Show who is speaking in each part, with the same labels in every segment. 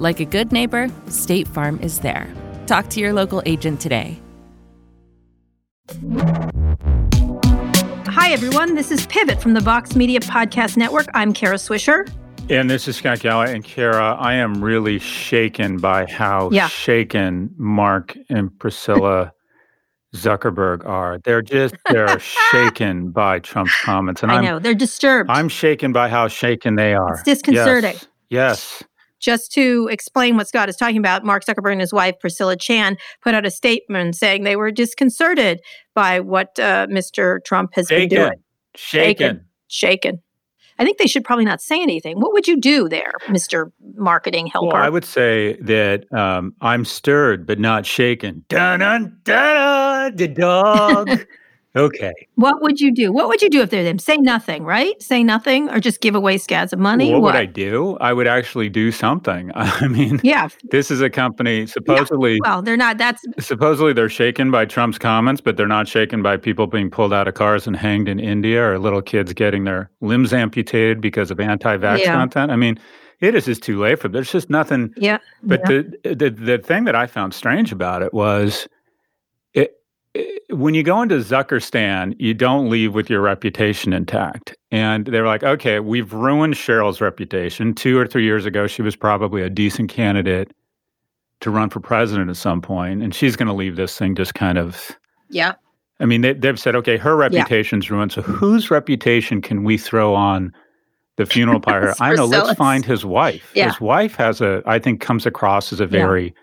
Speaker 1: Like a good neighbor, State Farm is there. Talk to your local agent today.
Speaker 2: Hi, everyone. This is Pivot from the Vox Media Podcast Network. I'm Kara Swisher.
Speaker 3: And this is Scott Galloway. And Kara, I am really shaken by how
Speaker 2: Yeah.
Speaker 3: shaken Mark and Priscilla Zuckerberg are. They're just, they're shaken by Trump's comments. And
Speaker 2: I
Speaker 3: I'm,
Speaker 2: know they're disturbed.
Speaker 3: I'm shaken by how shaken they are.
Speaker 2: It's disconcerting.
Speaker 3: Yes. yes.
Speaker 2: Just to explain what Scott is talking about, Mark Zuckerberg and his wife, Priscilla Chan, put out a statement saying they were disconcerted by what uh, Mr. Trump has been
Speaker 3: Shaken.
Speaker 2: doing.
Speaker 3: Shaken.
Speaker 2: Shaken. I think they should probably not say anything. What would you do there, Mr. Marketing Helper?
Speaker 3: Well, I would say that um, I'm stirred but not shaken. Dun dun dun, the dog. okay.
Speaker 2: what would you do? What would you do if they're them? Say nothing, right? Say nothing, or just give away scads of money.
Speaker 3: what, would I do? I would actually do something. I mean,
Speaker 2: Yeah.
Speaker 3: this is a company supposedly
Speaker 2: Well, they're not. That's
Speaker 3: supposedly they're shaken by Trump's comments, but they're not shaken by people being pulled out of cars and hanged in India or little kids getting their limbs amputated because of anti-vax
Speaker 2: Yeah.
Speaker 3: content. I mean, it is just too late for there's just nothing
Speaker 2: yeah.
Speaker 3: But
Speaker 2: yeah.
Speaker 3: the, the the thing that I found strange about it was, when you go into Zuckerstan, you don't leave with your reputation intact. And they're like, okay, we've ruined Sheryl's reputation. Two or three years ago, she was probably a decent candidate to run for president at some point, and she's going to leave this thing just kind of.
Speaker 2: yeah.
Speaker 3: I mean, they, they've said, okay, her reputation's ruined. So whose reputation can we throw on the funeral pyre? I know. Let's find his wife.
Speaker 2: Yeah.
Speaker 3: His wife has a, I think, comes across as a very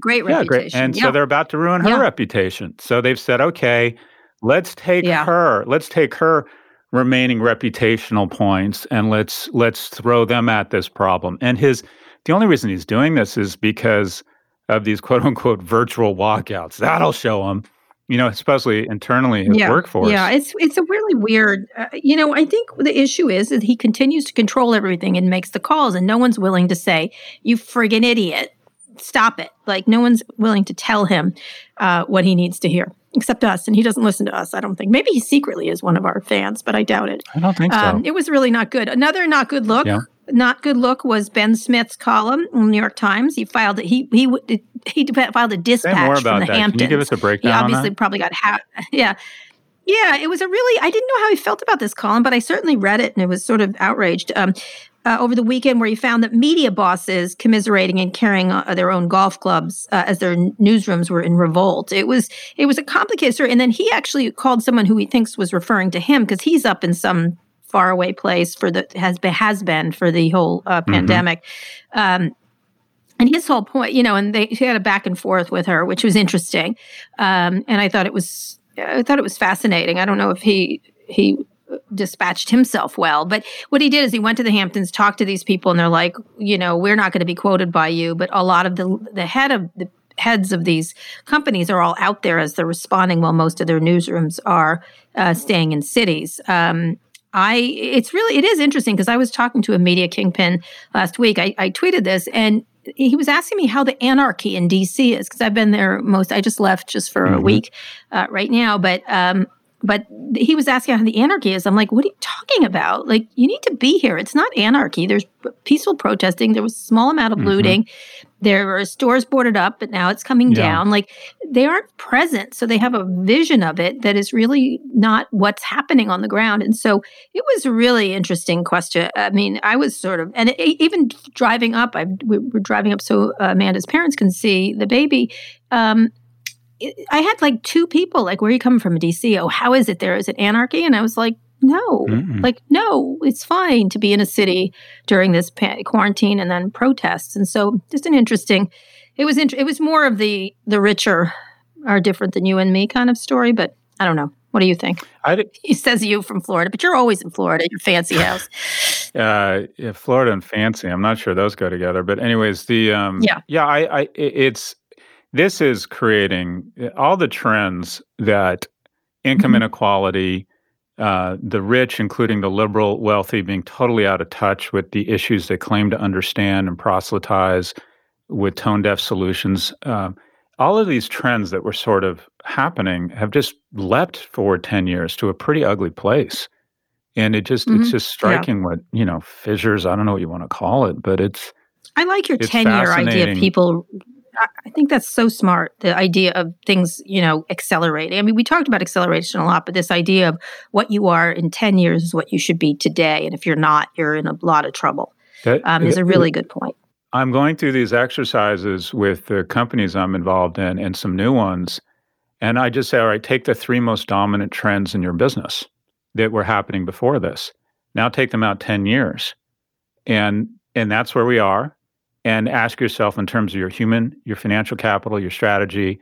Speaker 2: Great
Speaker 3: yeah,
Speaker 2: reputation.
Speaker 3: great. And
Speaker 2: yeah.
Speaker 3: so they're about to ruin her
Speaker 2: Yeah.
Speaker 3: reputation. So they've said, okay, let's take her, let's take her remaining reputational points and let's let's throw them at this problem. And his the only reason he's doing this is because of these quote unquote virtual walkouts. That'll show him, you know, especially internally his
Speaker 2: yeah.
Speaker 3: workforce.
Speaker 2: Yeah, it's it's a really weird. Uh, you know, I think the issue is that he continues to control everything and makes the calls, and no one's willing to say, "You friggin' idiot, stop it!" Like no one's willing to tell him uh, what he needs to hear, except us, and he doesn't listen to us. I don't think. Maybe he secretly is one of our fans, but I doubt it.
Speaker 3: I don't think so.
Speaker 2: Um, it was really not good. Another not good look.
Speaker 3: Yeah.
Speaker 2: Not good look was Ben Smith's column in the New York Times. He filed he he he filed a dispatch from the
Speaker 3: that.
Speaker 2: Hamptons.
Speaker 3: Can you give us a
Speaker 2: He
Speaker 3: breakdown on
Speaker 2: obviously probably got ha- yeah. Yeah, it was a really I didn't know how he felt about this column, but I certainly read it and it was sort of outraged. Um, uh, over the weekend, where he found that media bosses commiserating and carrying uh, their own golf clubs uh, as their n- newsrooms were in revolt. It was it was a complicated story, and then he actually called someone who he thinks was referring to him because he's up in some faraway place for the has been has been for the whole uh, pandemic. Um, and his whole point, you know, and they he had a back and forth with her, which was interesting. Um, and I thought it was I thought it was fascinating. I don't know if he he dispatched himself well, but what he did is he went to the Hamptons, talked to these people, and they're like, you know, we're not going to be quoted by you, but a lot of the the head of the heads of these companies are all out there as they're responding, while most of their newsrooms are uh, staying in cities. Um, I it's really it is interesting because I was talking to a media kingpin last week. I, I tweeted this and he was asking me how the anarchy in DC is because I've been there most. I just left just for a
Speaker 3: Mhm.
Speaker 2: week uh, right now, but um, but he was asking how the anarchy is. I'm like, what are you talking about? Like, you need to be here. It's not anarchy. There's peaceful protesting. There was a small amount of mm-hmm. looting. There were stores boarded up, but now it's coming yeah. down. Like, they aren't present. So they have a vision of it that is really not what's happening on the ground. And so it was a really interesting question. I mean, I was sort of, and it, even driving up, I, we were driving up so Amanda's parents can see the baby. Um, I had like two people like, where are you coming from, DC? Oh, how is it there? Is it anarchy? And I was like, no, Mm-mm. like, no, it's fine to be in a city during this pa- quarantine and then protests. And so just an interesting, it was, int- it was more of the, the richer are different than you and me kind of story, but I don't know. What do you think? He says you from Florida, but you're always in Florida, your fancy house.
Speaker 3: uh, yeah, Florida and fancy. I'm not sure those go together, but anyways, the um, yeah, yeah, I, I, it's this is creating eh, all the trends that income mm-hmm. inequality, uh, the rich, including the liberal wealthy, being totally out of touch with the issues they claim to understand and proselytize with tone deaf solutions. Um, all of these trends that were sort of happening have just leapt forward 10 years to a pretty ugly place. And it just, mm-hmm. it's just striking yeah. what, you know, fissures, I don't know what you want to call it, but it's.
Speaker 2: I like your 10 year idea of people I think that's so smart. The idea of things, you know, accelerating. I mean, we talked about acceleration a lot, but this idea of what you are in 10 years is what you should be today. And if you're not, you're in a lot of trouble. That um, is a really good point.
Speaker 3: I'm going through these exercises with the companies I'm involved in and some new ones. And I just say, all right, take the three most dominant trends in your business that were happening before this. Now take them out 10 years. And and that's where we are and ask yourself in terms of your human, your financial capital, your strategy,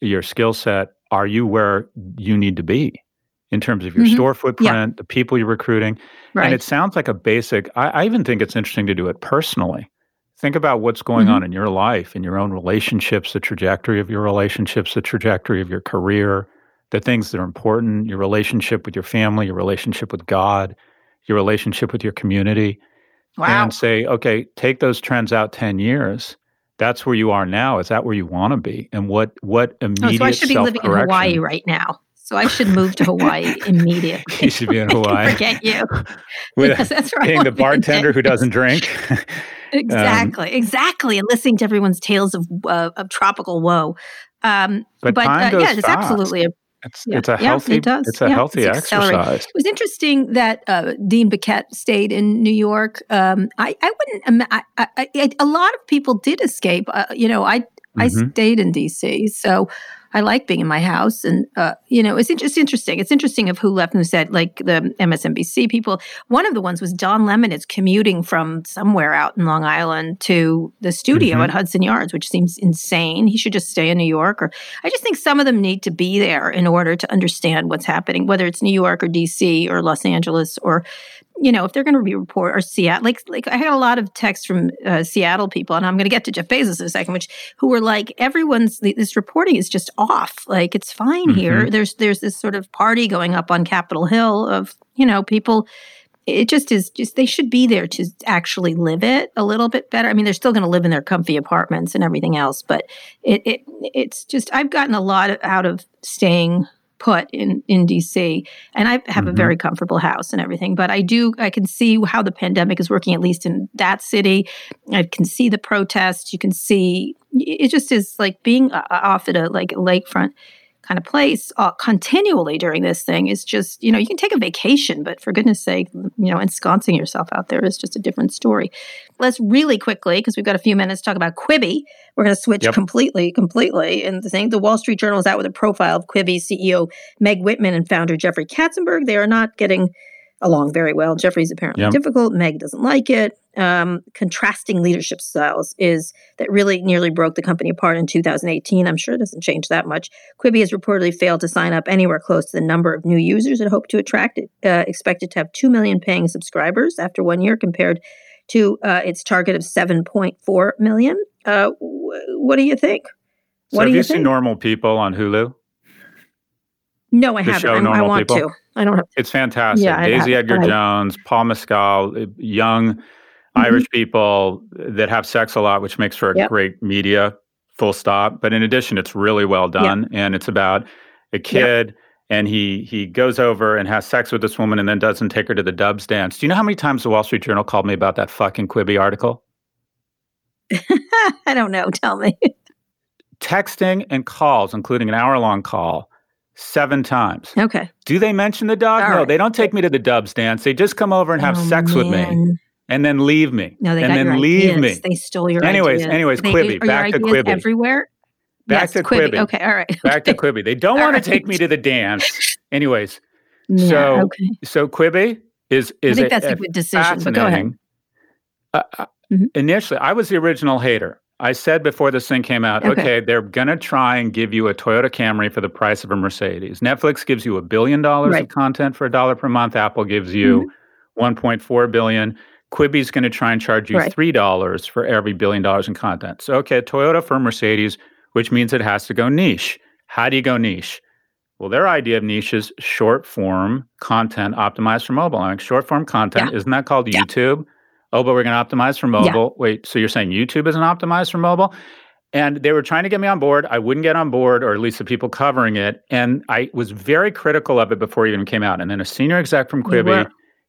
Speaker 3: your skill set, are you where you need to be in terms of your mm-hmm. store footprint, yeah. the people you're recruiting? Right. And it sounds like a basic, I, I, even think it's interesting to do it personally. Think about what's going mm-hmm. on in your life, in your own relationships, the trajectory of your relationships, the trajectory of your career, the things that are important, your relationship with your family, your relationship with God, your relationship with your community wow. and say, okay, take those trends out 10 years. That's where you are now. Is that where you want to be? And what what immediate oh, so I
Speaker 2: should be living in Hawaii right now. So I should move to Hawaii immediately.
Speaker 3: you should be in Hawaii.
Speaker 2: forget you.
Speaker 3: With that's right. Being the bartender who doesn't drink.
Speaker 2: exactly, um, exactly, and listening to everyone's tales of uh, of tropical woe. Um,
Speaker 3: but, but uh, yeah, it's absolutely a it's yeah. it's a healthy yeah, it does. it's a yeah, healthy it's exercise.
Speaker 2: It was interesting that uh, Dean Baquet stayed in New York. Um, I I wouldn't. I, I, I, a lot of people did escape. Uh, you know, I mm-hmm. I stayed in D.C. So I like being in my house. And, uh, you know, it's just interesting. It's interesting of who left and who said, like the MSNBC people. One of the ones was Don Lemon is commuting from somewhere out in Long Island to the studio mm-hmm. at Hudson Yards, which seems insane. He should just stay in New York. Or I just think some of them need to be there in order to understand what's happening, whether it's New York or DC or Los Angeles or you know, if they're going to be report or Seattle, like like I had a lot of texts from uh, Seattle people, and I'm going to get to Jeff Bezos in a second, which who were like, everyone's this reporting is just off. Like it's fine mm-hmm. here. There's there's this sort of party going up on Capitol Hill of you know people. It just is just they should be there to actually live it a little bit better. I mean, they're still going to live in their comfy apartments and everything else, but it, it it's just I've gotten a lot out of staying put in in DC and I have mm-hmm. a very comfortable house and everything but I do I can see how the pandemic is working at least in that city. I can see the protests. You can see it just is like being uh, off at a like lakefront kind of place uh, continually during this thing is just, you know, you can take a vacation, but for goodness sake, you know, ensconcing yourself out there is just a different story. Let's really quickly, because we've got a few minutes, talk about Quibi. We're going to switch yep. completely, completely. And the thing, the Wall Street Journal is out with a profile of Quibi CEO Meg Whitman and founder Jeffrey Katzenberg. They are not getting along very well. Jeffrey's apparently yep. difficult. Meg doesn't like it. Um, contrasting leadership styles is that really nearly broke the company apart in 2018. I'm sure it doesn't change that much. Quibi has reportedly failed to sign up anywhere close to the number of new users it hoped to attract. It uh, expected to have 2 million paying subscribers after one year compared to uh, its target of 7.4 million. Uh, w- what do you think?
Speaker 3: So what have do you, you seen Normal People on Hulu?
Speaker 2: No, I haven't. I, I want people? to. I don't have.
Speaker 3: It's fantastic. Yeah, Daisy Edgar Jones, Paul Mescal, young mm-hmm. Irish people that have sex a lot, which makes for a yep. great media. Full stop. But in addition, it's really well done, yep. and it's about a kid. Yep. and he he goes over and has sex with this woman and then doesn't take her to the Debs dance. Do you know how many times the Wall Street Journal called me about that fucking Quibi article?
Speaker 2: I don't know. Tell me.
Speaker 3: Texting and calls, including an hour long call, seven times.
Speaker 2: Okay.
Speaker 3: Do they mention the dog?
Speaker 2: All
Speaker 3: no,
Speaker 2: right.
Speaker 3: they don't take me to the Debs dance. They just come over and have
Speaker 2: Oh,
Speaker 3: sex with me and then leave me.
Speaker 2: No, they
Speaker 3: and
Speaker 2: got
Speaker 3: then
Speaker 2: your
Speaker 3: leave
Speaker 2: ideas.
Speaker 3: me.
Speaker 2: They stole your
Speaker 3: Anyways,
Speaker 2: ideas.
Speaker 3: anyways,
Speaker 2: They-
Speaker 3: Quibi, back to Quibi.
Speaker 2: Everywhere.
Speaker 3: Back
Speaker 2: yes,
Speaker 3: to Quibi.
Speaker 2: Okay, all right.
Speaker 3: Back to Quibi. They don't want to take me to the dance. Anyways,
Speaker 2: Yeah,
Speaker 3: so
Speaker 2: okay.
Speaker 3: so Quibi is
Speaker 2: I
Speaker 3: is
Speaker 2: think
Speaker 3: a-
Speaker 2: that's a,
Speaker 3: a
Speaker 2: good decision. But go ahead.
Speaker 3: Uh, uh,
Speaker 2: Mhm.
Speaker 3: Initially, I was the original hater. I said before this thing came out, okay,
Speaker 2: Okay.
Speaker 3: they're going to try and give you a Toyota Camry for the price of a Mercedes. Netflix gives you a billion dollars of content for a dollar per month. Apple gives you mm-hmm. 1.4 billion. Quibi's going to try and charge you
Speaker 2: Right.
Speaker 3: three dollars for every billion dollars in content. So, okay, Toyota for Mercedes, which means it has to go niche. How do you go niche? Well, their idea of niche is short form content optimized for mobile. I'm like, short form content, isn't that called
Speaker 2: Yeah.
Speaker 3: YouTube? Oh, but we're going to optimize for mobile. Wait, so you're saying YouTube isn't optimized for mobile? And they were trying to get me on board. I wouldn't get on board, or at least the people covering it. And I was very critical of it before it even came out. And then a senior exec from Quibi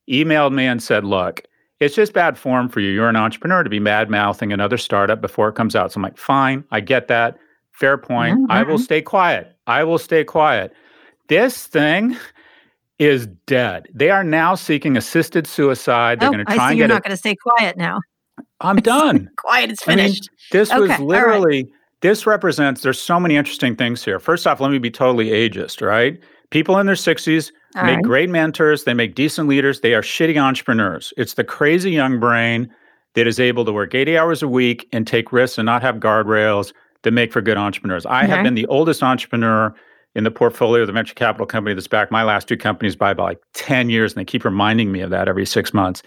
Speaker 3: emailed me and said, Look, it's just bad form for you. You're an entrepreneur to be mad mouthing another startup before it comes out. So I'm like, Fine, I get that. Fair point. I will stay quiet. I will stay quiet. This thing is dead. They are now seeking assisted suicide. They're
Speaker 2: Oh,
Speaker 3: going to try I
Speaker 2: see
Speaker 3: and
Speaker 2: you're not going to stay quiet now.
Speaker 3: I'm done.
Speaker 2: Quiet is
Speaker 3: I mean,
Speaker 2: finished.
Speaker 3: This
Speaker 2: Okay,
Speaker 3: was
Speaker 2: right.
Speaker 3: literally, this represents, there's so many interesting things here. First off, let me be totally ageist, right? People in their 60s
Speaker 2: All
Speaker 3: make
Speaker 2: right.
Speaker 3: great mentors, they make decent leaders, they are shitty entrepreneurs. It's the crazy young brain that is able to work 80 hours a week and take risks and not have guardrails that make for good entrepreneurs. I have been the oldest entrepreneur in the portfolio of the venture capital company that's backed my last two companies by about like 10 years, and they keep reminding me of that every six months.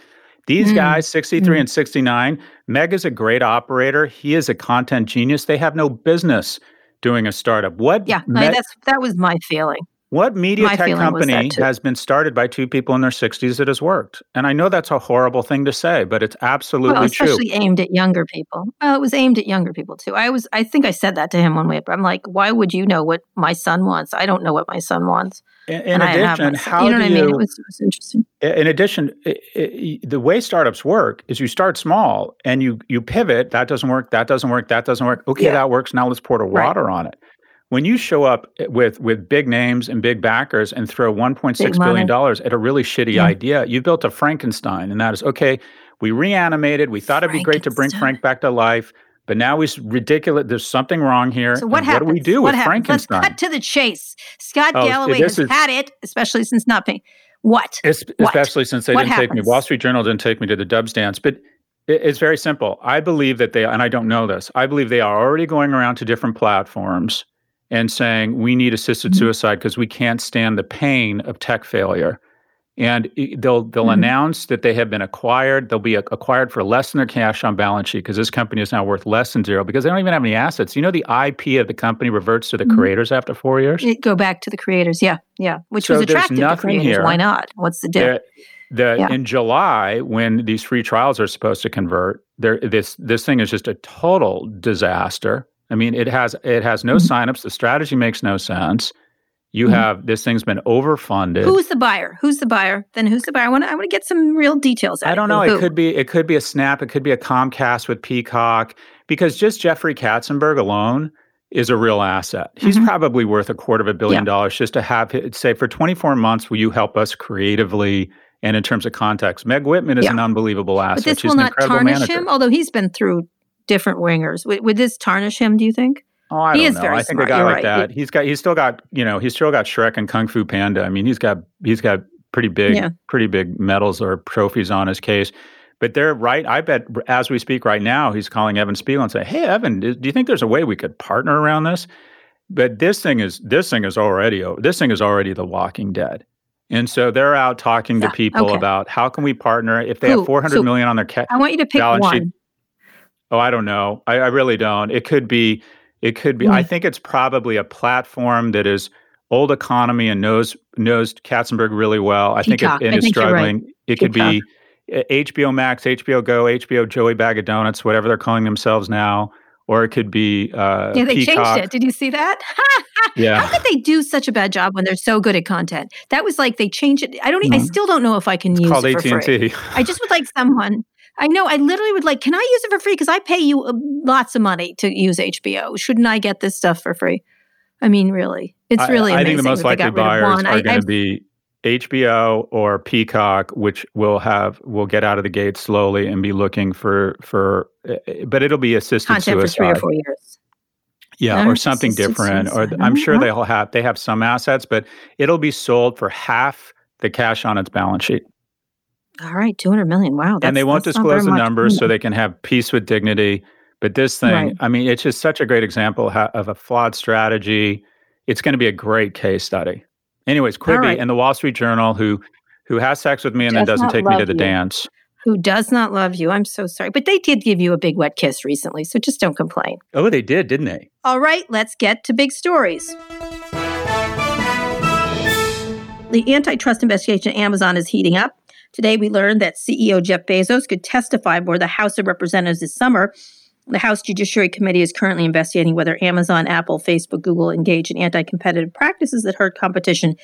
Speaker 3: These
Speaker 2: Mm.
Speaker 3: guys, 63
Speaker 2: Mm.
Speaker 3: and 69, Meg is a great operator. He is a content genius. They have no business doing a startup. What
Speaker 2: Yeah, I-
Speaker 3: Meg-
Speaker 2: that's that was my feeling.
Speaker 3: What media
Speaker 2: My
Speaker 3: tech
Speaker 2: feeling was that
Speaker 3: company has been started by two people in their 60s that has worked? And I know that's a horrible thing to say, but it's absolutely
Speaker 2: Well,
Speaker 3: true.
Speaker 2: especially aimed at younger people. Well, it was aimed at younger people too. I was, I think I said that to him one way. But I'm like, why would you know what my son wants? I don't know what my son wants.
Speaker 3: In, in
Speaker 2: and I have
Speaker 3: addition, how
Speaker 2: you know
Speaker 3: do
Speaker 2: what I
Speaker 3: you?
Speaker 2: mean? It was, it was interesting.
Speaker 3: in addition, i i the way startups work is you start small and you you pivot. That doesn't work. That doesn't work. That doesn't work. Okay,
Speaker 2: Yeah.
Speaker 3: that works. Now let's pour the
Speaker 2: Right.
Speaker 3: water on it. When you show up with with big names and big backers and throw 1.6
Speaker 2: Big
Speaker 3: billion dollars at a really shitty
Speaker 2: Yeah.
Speaker 3: idea, you built a Frankenstein, and that is okay. We reanimated. We thought it'd be great to bring Frank back to life, but now he's ridiculous. There's something wrong here.
Speaker 2: So what happens?
Speaker 3: What do we do
Speaker 2: what
Speaker 3: with
Speaker 2: happens? Let's cut to the chase. Scott
Speaker 3: Oh,
Speaker 2: Galloway has
Speaker 3: is-
Speaker 2: had it, especially since not paying. What? What?
Speaker 3: Especially since they
Speaker 2: What
Speaker 3: didn't take me. Wall Street Journal didn't take me to the Debs dance. But it, it's very simple. I believe that they, and I don't know this, I believe they are already going around to different platforms and saying we need assisted
Speaker 2: Mhm.
Speaker 3: suicide because we can't stand the pain of tech failure. And they'll they'll
Speaker 2: Mhm.
Speaker 3: announce that they have been acquired. They'll be ac- acquired for less than their cash on balance sheet because this company is now worth less than zero because they don't even have any assets. You know, the IP of the company reverts to the
Speaker 2: Mhm.
Speaker 3: creators after four years.
Speaker 2: It, go back to the creators. Yeah, yeah. Which
Speaker 3: So
Speaker 2: was attractive to creators.
Speaker 3: here.
Speaker 2: Why not? What's the difference?
Speaker 3: The, the
Speaker 2: Yeah.
Speaker 3: in July when these free trials are supposed to convert, there this this thing is just a total disaster. I mean, it has it has no
Speaker 2: Mhm.
Speaker 3: signups. The strategy makes no sense. You
Speaker 2: Mhm.
Speaker 3: have this thing's been overfunded.
Speaker 2: Who's the buyer? Who's the buyer? Then who's the buyer? I want to. I want to get some real details. Out
Speaker 3: I don't know.
Speaker 2: Who?
Speaker 3: It could be it could be a Snap. It could be a Comcast with Peacock because just Jeffrey Katzenberg alone is a real asset. He's
Speaker 2: Mhm.
Speaker 3: probably worth a quarter of a billion
Speaker 2: Yeah.
Speaker 3: dollars just to have say for 24 months. Will you help us creatively and in terms of context? Meg Whitman is
Speaker 2: Yeah.
Speaker 3: an unbelievable asset.
Speaker 2: But this
Speaker 3: She's
Speaker 2: will not tarnish
Speaker 3: manager.
Speaker 2: him, although he's been through different wingers. Would, would this tarnish him? Do you think?
Speaker 3: Oh, I
Speaker 2: He
Speaker 3: don't
Speaker 2: is
Speaker 3: know.
Speaker 2: very
Speaker 3: I think
Speaker 2: smart.
Speaker 3: a guy
Speaker 2: You're
Speaker 3: like
Speaker 2: right.
Speaker 3: that, he's got, he's still got, you know, he's still got Shrek and Kung Fu Panda. I mean, he's got, he's got pretty big,
Speaker 2: Yeah.
Speaker 3: pretty big medals or trophies on his case. But they're right. I bet as we speak right now, he's calling Evan Spiegel and saying, "Hey, Evan, do you think there's a way we could partner around this?" But this thing is, this thing is already, this thing is already The Walking Dead. And so they're out talking
Speaker 2: Yeah,
Speaker 3: to people
Speaker 2: okay.
Speaker 3: about how can we partner if they
Speaker 2: Who?
Speaker 3: have four hundred
Speaker 2: So-
Speaker 3: million on their ca-
Speaker 2: I want you to pick
Speaker 3: Balance sheet. Oh, I don't know. I, I really don't. It could be. It could be. I
Speaker 2: Mm.
Speaker 3: think it's probably a platform that is old economy and knows knows Katzenberg really well. I think
Speaker 2: Peacock.
Speaker 3: it, and
Speaker 2: I
Speaker 3: is
Speaker 2: think you're right.
Speaker 3: struggling. It could be HBO Max, HBO Go, HBO Joey Bag of Donuts, whatever they're calling themselves now, or it could be uh,
Speaker 2: yeah. They
Speaker 3: Peacock.
Speaker 2: changed it. Did you see that?
Speaker 3: Yeah.
Speaker 2: How could they do such a bad job when they're so good at content? That was like they changed it. I don't. e I I
Speaker 3: Mhm.
Speaker 2: still don't know if I can
Speaker 3: It's
Speaker 2: use
Speaker 3: called
Speaker 2: it for
Speaker 3: AT
Speaker 2: free.
Speaker 3: and T.
Speaker 2: I just would like someone. I know. I literally would like. Can I use it for free? Because I pay you uh, lots of money to use HBO. Shouldn't I get this stuff for free? I mean, really, it's really.
Speaker 3: I, I think the most likely
Speaker 2: got rid of
Speaker 3: buyers are going to be HBO or Peacock, which will have will get out of the gate slowly and be looking for for, uh, but it'll be assisted
Speaker 2: content for three or four years.
Speaker 3: Yeah,
Speaker 2: No,
Speaker 3: or something different. Or
Speaker 2: suicide.
Speaker 3: I'm sure
Speaker 2: Mhm.
Speaker 3: they'll have they have some assets, but it'll be sold for half the cash on its balance sheet.
Speaker 2: All right, two hundred million. Wow,
Speaker 3: and they won't disclose the numbers so they can have peace with dignity. But this thing,
Speaker 2: Right.
Speaker 3: I mean, it's just such a great example of a flawed strategy. It's going to be a great case study. Anyways, Quibi
Speaker 2: right.
Speaker 3: and the Wall Street Journal, who who has sex with me and then
Speaker 2: Does
Speaker 3: doesn't take me to the
Speaker 2: you.
Speaker 3: dance.
Speaker 2: Who does not love you? I'm so sorry, but they did give you a big wet kiss recently, so just don't complain.
Speaker 3: Oh, they did, didn't they?
Speaker 2: All right, let's get to big stories. The antitrust investigation at Amazon is heating up. Today, we learned that CEO Jeff Bezos could testify before the House of Representatives this summer. The House Judiciary Committee is currently investigating whether Amazon, Apple, Facebook, Google engage in anti competitive practices that hurt competition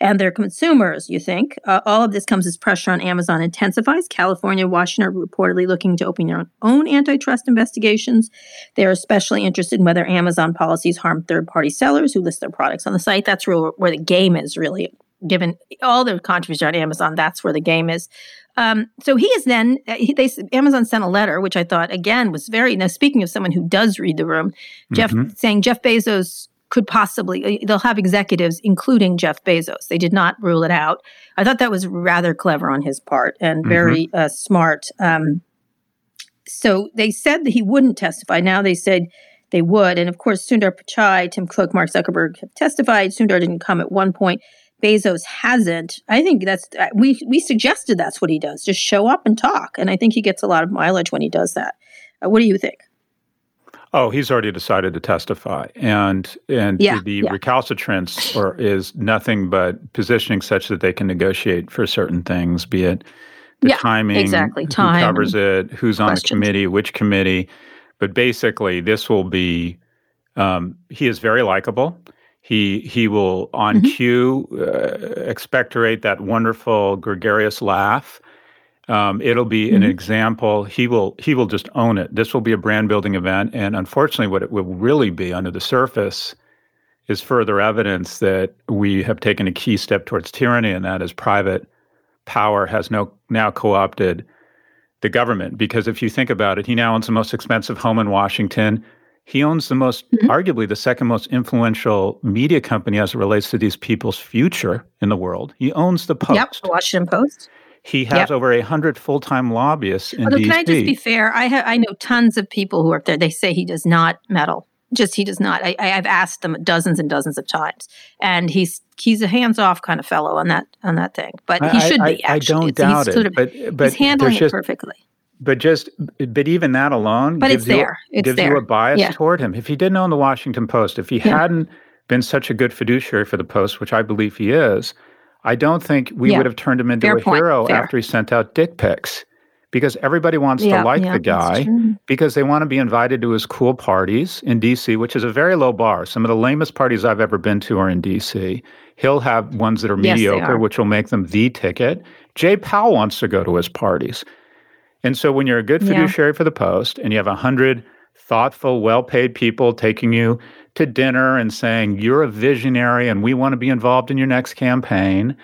Speaker 2: and their consumers, you think. Uh, all of this comes as pressure on Amazon intensifies. California and Washington are reportedly looking to open their own antitrust investigations. They are especially interested in whether Amazon policies harm third party sellers who list their products on the site. That's real, where the game is really. Given all the controversy on Amazon, that's where the game is. Um, so he is then, uh, he, they, Amazon sent a letter, which I thought again was very, now speaking of someone who does read the room, Jeff
Speaker 3: Mhm.
Speaker 2: saying Jeff Bezos could possibly, uh, they'll have executives, including Jeff Bezos. They did not rule it out. I thought that was rather clever on his part and very uh, smart. Um, so they said that he wouldn't testify. Now they said they would. And of course, Sundar Pichai, Tim Cook, Mark Zuckerberg have testified. Sundar didn't come at one point. Bezos hasn't. I think that's uh, we we suggested that's what he does. Just show up and talk, and I think he gets a lot of mileage when he does that. Uh, what do you think?
Speaker 3: Oh, he's already decided to testify, and and
Speaker 2: Yeah,
Speaker 3: the
Speaker 2: yeah.
Speaker 3: recalcitrance or is nothing but positioning such that they can negotiate for certain things, be it the
Speaker 2: Yeah,
Speaker 3: timing,
Speaker 2: exactly. Time who
Speaker 3: covers it, who's on the committee, which committee. But basically, this will be. Um, he is very likable. He he will on
Speaker 2: Mhm.
Speaker 3: cue uh, expectorate that wonderful gregarious laugh. Um, it'll be an
Speaker 2: Mhm.
Speaker 3: example. He will he will just own it. This will be a brand building event, and unfortunately, what it will really be under the surface is further evidence that we have taken a key step towards tyranny, and that is private power has no now co-opted the government. Because if you think about it, he now owns the most expensive home in Washington. He owns the most,
Speaker 2: Mhm.
Speaker 3: arguably the second most influential media company as it relates to these people's future in the world. He owns the Post.
Speaker 2: Yep, the Washington Post.
Speaker 3: He has
Speaker 2: Yep.
Speaker 3: over a hundred full-time lobbyists in
Speaker 2: Although,
Speaker 3: DC.
Speaker 2: can I just be fair? I ha- I know tons of people who are up there. They say he does not meddle. Just he does not. I, I, I've asked them dozens and dozens of times, and he's he's a hands off kind of fellow on that on that thing. But he
Speaker 3: I-
Speaker 2: should
Speaker 3: I,
Speaker 2: be.
Speaker 3: I
Speaker 2: Actually,
Speaker 3: don't
Speaker 2: It's-
Speaker 3: doubt it,
Speaker 2: of-
Speaker 3: but but
Speaker 2: he's handling
Speaker 3: there's
Speaker 2: it perfectly.
Speaker 3: But just but even that alone
Speaker 2: But
Speaker 3: gives
Speaker 2: it's
Speaker 3: you.
Speaker 2: It's
Speaker 3: gives
Speaker 2: there.
Speaker 3: you a bias
Speaker 2: Yeah.
Speaker 3: toward him. If he didn't own the Washington Post, if he
Speaker 2: Yeah.
Speaker 3: hadn't been such a good fiduciary for the Post, which I believe he is, I don't think we
Speaker 2: Yeah.
Speaker 3: would have turned him into
Speaker 2: Fair
Speaker 3: a
Speaker 2: point.
Speaker 3: hero
Speaker 2: Fair.
Speaker 3: after he sent out dick pics. Because everybody wants to like the guy because they want to be invited to his cool parties in DC, which is a very low bar. Some of the lamest parties I've ever been to are in DC. He'll have ones that are
Speaker 2: Yes,
Speaker 3: mediocre,
Speaker 2: are.
Speaker 3: which will make them the ticket. Jay Powell wants to go to his parties. And so when you're a good
Speaker 2: Yeah.
Speaker 3: fiduciary for the Post and you have a hundred thoughtful, well-paid people taking you to dinner and saying you're a visionary and we want to be involved in your next campaign.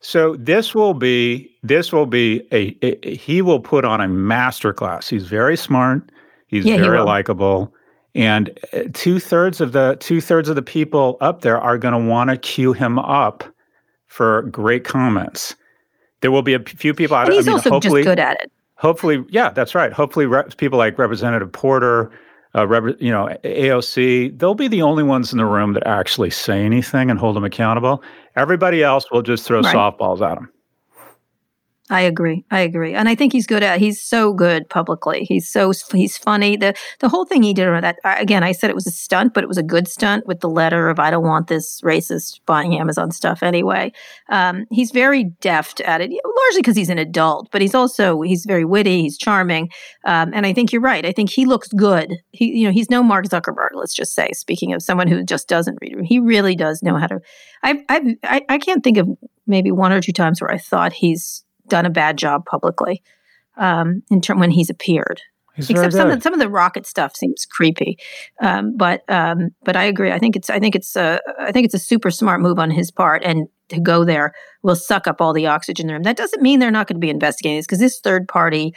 Speaker 3: So this will be this will be a, a- he will put on a masterclass. He's very smart. He's
Speaker 2: Yeah,
Speaker 3: very
Speaker 2: will.
Speaker 3: likable. And uh, two thirds of the two thirds of the people up there are going to want to cue him up for great comments. There will be a few people. I,
Speaker 2: And
Speaker 3: I
Speaker 2: he's
Speaker 3: mean,
Speaker 2: also just good at it.
Speaker 3: Hopefully, yeah, that's right. Hopefully, re- people like Representative Porter, uh, rep- you know, AOC, they'll be the only ones in the room that actually say anything and hold them accountable. Everybody else will just throw
Speaker 2: Right.
Speaker 3: softballs at them.
Speaker 2: I agree. I agree, and I think he's good at. He's so good publicly. He's so he's funny. the The whole thing he did around that again, I said it was a stunt, but it was a good stunt with the letter of "I don't want this racist buying Amazon stuff anyway." Um, he's very deft at it, largely because he's an adult, but he's also he's very witty. He's charming, um, and I think you're right. I think he looks good. He, you know, he's no Mark Zuckerberg. Let's just say, speaking of someone who just doesn't read, he really does know how to. I've I, I can't think of maybe one or two times where I thought he's done a bad job publicly um, in term when he's appeared. He's Except some of, some of the rocket stuff seems creepy, um, but um, but I agree. I think it's I think it's a I think it's a super smart move on his part, and to go there will suck up all the oxygen in the room. That doesn't mean they're not going to be investigating this because this third party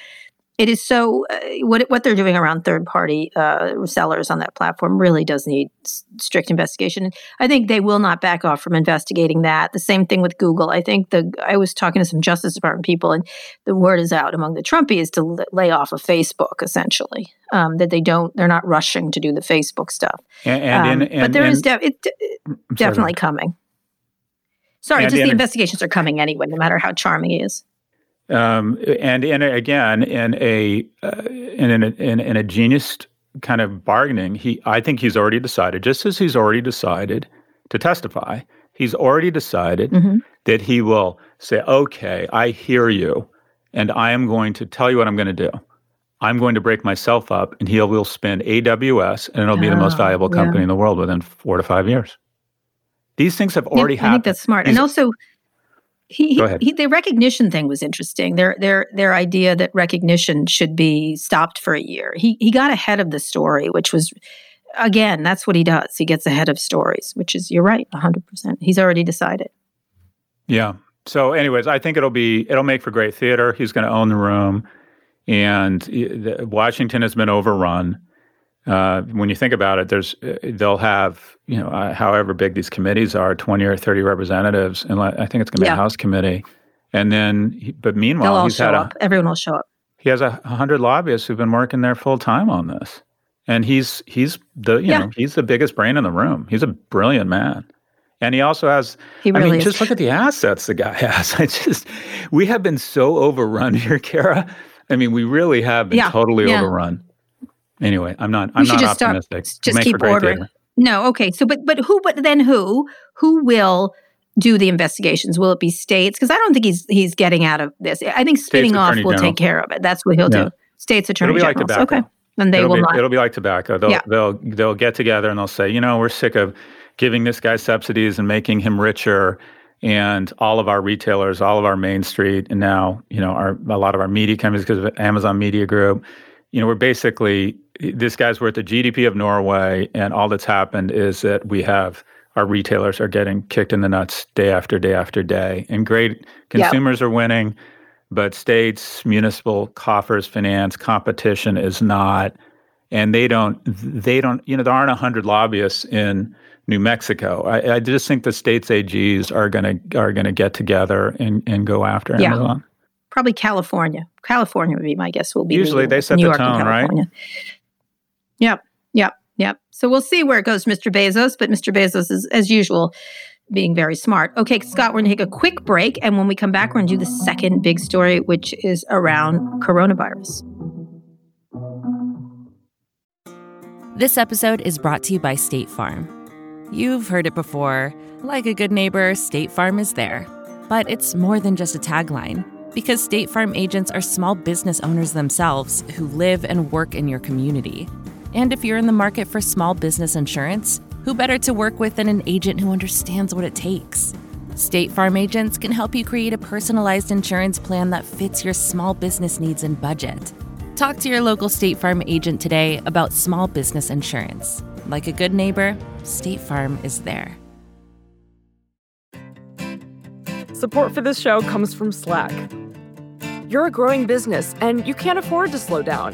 Speaker 2: it is so uh, what what they're doing around third party uh, sellers on that platform really does need s- strict investigation. I think they will not back off from investigating that. The same thing with Google. I think the I was talking to some Justice Department people, and the word is out among the Trumpies to l- lay off of Facebook essentially. Um, that they don't they're not rushing to do the Facebook stuff.
Speaker 3: And, and, um,
Speaker 2: and but there is de- it, it definitely coming. Sorry, just the investigations are coming anyway, no matter how charming he is.
Speaker 3: Um, and in a, again, in a uh, in, a, in, in a genius kind of bargaining, he I think he's already decided, just as he's already decided to testify, he's already decided mm-hmm. that he will say, "Okay, I hear you, and I am going to tell you what I'm going to do. I'm going to break myself up, and he will spin AWS, and it'll be oh, the most ah, valuable company yeah. in the world within four to five years." These things have already
Speaker 2: yeah,
Speaker 3: happened.
Speaker 2: I think that's smart,
Speaker 3: These,
Speaker 2: and also he, he, he, the Rekognition thing was interesting. Their their their idea that Rekognition should be stopped for a year. He he got ahead of the story, which was again, that's what he does. He gets ahead of stories, which is you're right, 100%. He's already decided.
Speaker 3: Yeah. So anyways, I think it'll be it'll make for great theater. He's going to own the room and Washington has been overrun. Uh, when you think about it, there's uh, they'll have you know uh, however big these committees are, twenty or thirty representatives, and I think it's going to be yeah. a House committee. And then, but meanwhile,
Speaker 2: they'll all
Speaker 3: he's
Speaker 2: show
Speaker 3: had
Speaker 2: up. Everyone will show up.
Speaker 3: He has a hundred lobbyists who've been working there full time on this, and he's he's the you yeah. know he's the biggest brain in the room. He's a brilliant man. And he also has.
Speaker 2: He really
Speaker 3: I mean,
Speaker 2: is.
Speaker 3: just look at the assets the guy has. I just, we have been so overrun here, Kara. I mean, we really have been yeah. totally yeah. overrun. Anyway, I'm not. I'm not
Speaker 2: just
Speaker 3: optimistic.
Speaker 2: Start, just keep ordering. No, okay. So, but but who? But then who? Who will? do the investigations? Will it be states? Because I don't think he's he's getting out of this. I think spinning off will General. take care of it. That's what he'll yeah. do. States attorney
Speaker 3: It'll be
Speaker 2: generals.
Speaker 3: Like
Speaker 2: okay, and they
Speaker 3: it'll
Speaker 2: will
Speaker 3: be,
Speaker 2: not.
Speaker 3: It'll be like tobacco. They'll yeah. they'll they'll get together and they'll say, you know, we're sick of giving this guy subsidies and making him richer. And all of our retailers, all of our Main Street, and now you know our a lot of our media companies because of Amazon Media Group. You know, we're basically this guy's worth the GDP of Norway, and all that's happened is that we have our retailers are getting kicked in the nuts day after day after day, and great consumers yep. are winning, but states, municipal coffers, finance, competition is not, and they don't, they don't, you know, there aren't hundred lobbyists in New Mexico. I, I, just think the states AGs are gonna are gonna get together and, and go after
Speaker 2: yeah.
Speaker 3: Amazon.
Speaker 2: Probably California. California would be my guess. Will be
Speaker 3: usually
Speaker 2: New,
Speaker 3: they set
Speaker 2: New
Speaker 3: the
Speaker 2: York
Speaker 3: tone, right?
Speaker 2: Yep, yep, yep. So we'll see where it goes, Mr. Bezos. But Mr. Bezos is, as usual, being very smart. Okay, Scott, we're going to take a quick break. And when we come back, we're going to do the second big story, which is around coronavirus.
Speaker 1: This episode is brought to you by State Farm. You've heard it before. Like a good neighbor, State Farm is there. But it's more than just a tagline. Because State Farm agents are small business owners themselves who live and work in your community. And if you're in the market for small business insurance, who better to work with than an agent who understands what it takes? State Farm agents can help you create a personalized insurance plan that fits your small business needs and budget. Talk to your local State Farm agent today about small business insurance. Like a good neighbor, State Farm is there.
Speaker 4: Support for this show comes from Slack. You're a growing business and you can't afford to slow down.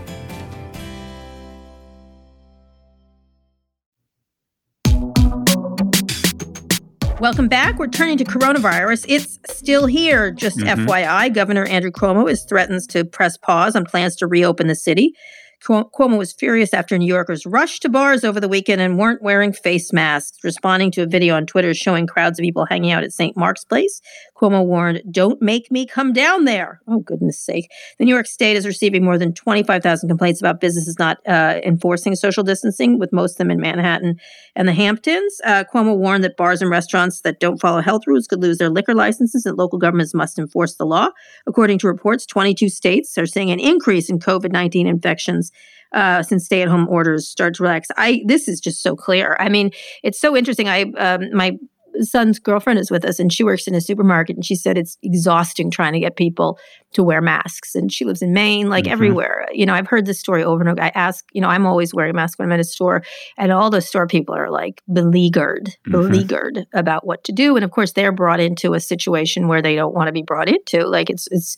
Speaker 2: Welcome back. We're turning to coronavirus. It's still here. Just mm-hmm. FYI, Governor Andrew Cuomo is threatens to press pause on plans to reopen the city. Cuomo was furious after New Yorkers rushed to bars over the weekend and weren't wearing face masks, responding to a video on Twitter showing crowds of people hanging out at St. Mark's Place. Cuomo warned, Don't make me come down there. Oh, goodness sake. The New York State is receiving more than 25,000 complaints about businesses not uh, enforcing social distancing, with most of them in Manhattan and the Hamptons. Uh, Cuomo warned that bars and restaurants that don't follow health rules could lose their liquor licenses, and local governments must enforce the law. According to reports, 22 states are seeing an increase in COVID 19 infections uh, since stay-at-home orders start to relax. I this is just so clear. I mean, it's so interesting. I um, my son's girlfriend is with us and she works in a supermarket and she said it's exhausting trying to get people to wear masks. And she lives in Maine like mm-hmm. everywhere. You know I've heard this story over and over. I ask you know I'm always wearing a mask when I'm at a store and all the store people are like beleaguered mm-hmm. beleaguered about what to do. And of course they're brought into a situation where they don't want to be brought into. Like it's it's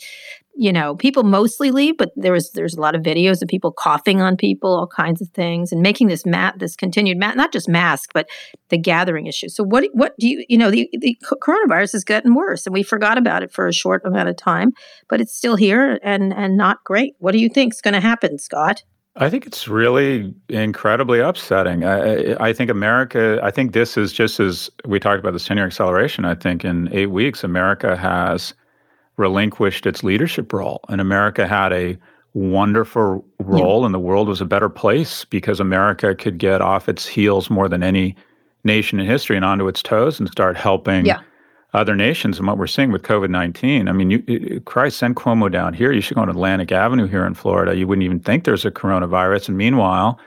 Speaker 2: you know, people mostly leave, but there was there's a lot of videos of people coughing on people, all kinds of things, and making this mat this continued mat not just mask, but the gathering issue. So what what do you you know the the coronavirus has gotten worse, and we forgot about it for a short amount of time, but it's still here and and not great. What do you think is going to happen, Scott?
Speaker 3: I think it's really incredibly upsetting. I, I, think America, I think this is just as we talked about the senior acceleration. I think in eight weeks, America has relinquished its leadership role. And America had a wonderful role, yeah. and the world was a better place because America could get off its heels more than any nation in history and onto its toes and start helping yeah. other nations. And what we're seeing with COVID 19, I mean, you, Christ, send Cuomo down here. You should go on Atlantic Avenue here in Florida. You wouldn't even think there's a coronavirus. And meanwhile,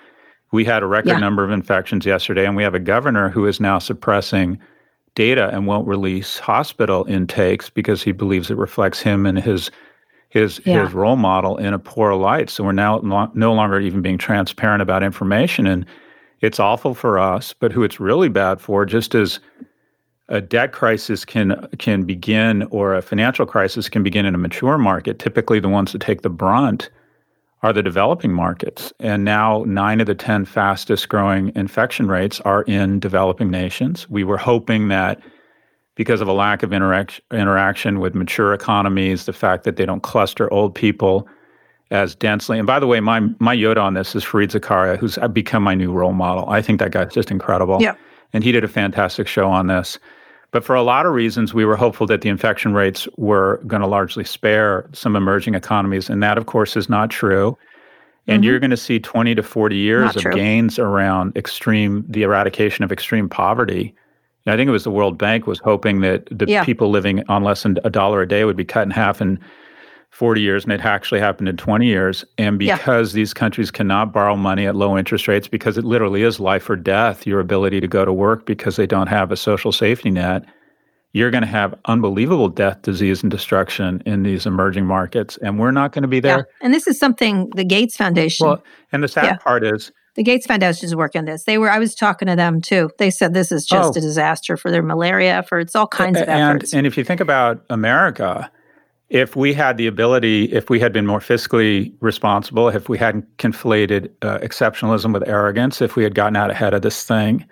Speaker 3: we had a record yeah. number of infections yesterday, and we have a governor who is now suppressing data and won't release hospital intakes because he believes it reflects him and his his yeah. his role model in a poor light. So we're now no longer even being transparent about information, and it's awful for us. But who it's really bad for, just as a debt crisis can can begin or a financial crisis can begin in a mature market, typically the ones that take the brunt are the developing markets. And now, nine of the 10 fastest growing infection rates are in developing nations. We were hoping that because of a lack of interac- interaction with mature economies, the fact that they don't cluster old people as densely. And by the way, my, my Yoda on this is Fareed Zakaria, who's become my new role model. I think that guy's just incredible.
Speaker 2: Yeah.
Speaker 3: And he did a fantastic show on this. But for a lot of reasons, we were hopeful that the infection rates were going to largely spare some emerging economies. And that, of course, is not true. And mm-hmm. you're going to see 20 to 40 years not of true. gains around extreme, the eradication of extreme poverty. And I think it was the World Bank was hoping that the yeah. people living on less than a dollar a day would be cut in half in 40 years, and it actually happened in 20 years. And because yeah. these countries cannot borrow money at low interest rates, because it literally is life or death, your ability to go to work because they don't have a social safety net, you're going to have unbelievable death, disease, and destruction in these emerging markets. And we're not going to be there. Yeah.
Speaker 2: And this is something the Gates Foundation. Well,
Speaker 3: and the sad yeah. part is
Speaker 2: the Gates Foundation is working on this. They were I was talking to them too. They said this is just oh. a disaster for their malaria efforts, all kinds of
Speaker 3: and,
Speaker 2: efforts.
Speaker 3: And if you think about America, if we had the ability, if we had been more fiscally responsible, if we hadn't conflated uh, exceptionalism with arrogance, if we had gotten out ahead of this thing,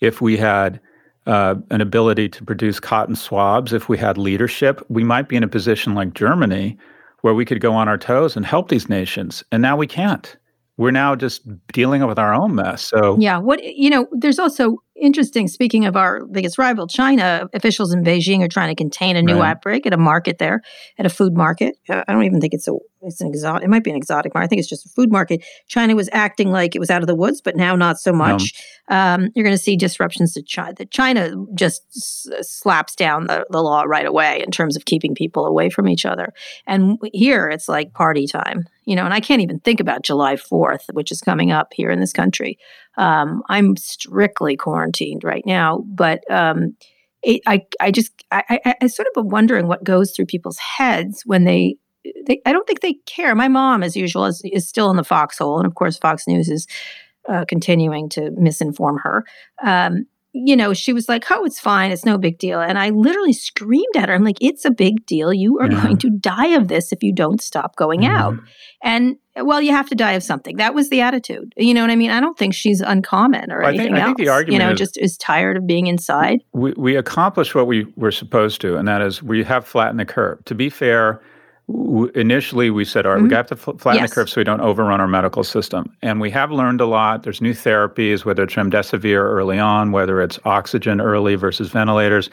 Speaker 3: if we had uh, an ability to produce cotton swabs, if we had leadership, we might be in a position like Germany where we could go on our toes and help these nations. And now we can't. We're now just dealing with our own mess. So,
Speaker 2: yeah, what, you know, there's also interesting. Speaking of our biggest rival, China, officials in Beijing are trying to contain a new right. outbreak at a market there, at a food market. Uh, I don't even think it's a it's an exotic. It might be an exotic market. I think it's just a food market. China was acting like it was out of the woods, but now not so much. Um, you're going to see disruptions to China. China just s- slaps down the, the law right away in terms of keeping people away from each other. And here it's like party time, you know. And I can't even think about July 4th, which is coming up here in this country. Um, I'm strictly quarantined right now, but um, it, I, I just, I, I, I sort of am wondering what goes through people's heads when they they, I don't think they care. My mom, as usual, is, is still in the foxhole, and of course, Fox News is uh, continuing to misinform her. Um, you know, she was like, "Oh, it's fine. It's no big deal." And I literally screamed at her. I'm like, "It's a big deal. You are
Speaker 3: Yeah.
Speaker 2: going to die of this if you don't stop going
Speaker 3: Mhm.
Speaker 2: out." And well, you have to die of something. That was the attitude. You know what I mean? I don't think she's uncommon or
Speaker 3: Well, I think-
Speaker 2: anything
Speaker 3: I think the argument you
Speaker 2: know,
Speaker 3: is-
Speaker 2: just is tired of being inside.
Speaker 3: we, we accomplished what we were supposed to, and that is we have flattened the curve. To be fair, w- initially we said, all right, we
Speaker 2: Mhm.
Speaker 3: have to fl- flatten
Speaker 2: Yes.
Speaker 3: the curve so we don't overrun our medical system. And we have learned a lot. There's new therapies, whether it's remdesivir early on, whether it's oxygen early versus ventilators.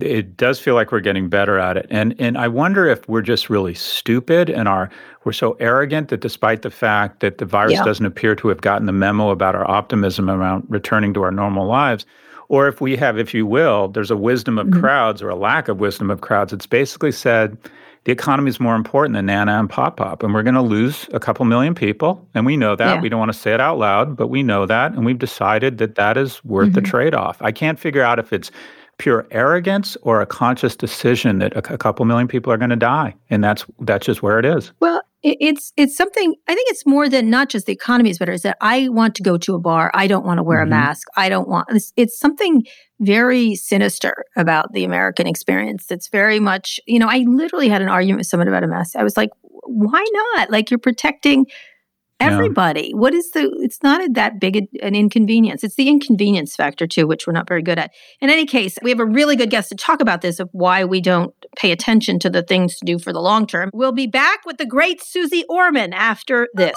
Speaker 3: It does feel like we're getting better at it. And and I wonder if we're just really stupid and are we're so arrogant that despite the fact that the virus
Speaker 2: Yeah.
Speaker 3: doesn't appear to have gotten the memo about our optimism around returning to our normal lives, or if we have, if you will, there's a wisdom of
Speaker 2: Mhm.
Speaker 3: crowds or a lack of wisdom of crowds. It's basically said the economy is more important than Nana and Pop Pop, and we're going to lose a couple million people, and we know that.
Speaker 2: Yeah.
Speaker 3: We don't want to say it out loud, but we know that, and we've decided that that is worth the
Speaker 2: Mhm.
Speaker 3: trade-off. I can't figure out if it's pure arrogance or a conscious decision that a, a couple million people are going to die, and that's that's just where it is.
Speaker 2: Well, it's it's something. I think it's more than not just the economy is better. Is that I want to go to a bar. I don't want to wear
Speaker 3: Mhm.
Speaker 2: a mask. I don't want. It's, it's something very sinister about the American experience. That's very much. You know, I literally had an argument with someone about a mask. I was like, why not? Like you're protecting
Speaker 3: Yeah.
Speaker 2: everybody. What is the? It's not a, that big a- an inconvenience. It's the inconvenience factor too, which we're not very good at. In any case, we have a really good guest to talk about this of why we don't pay attention to the things to do for the long term. We'll be back with the great Suze Orman after this.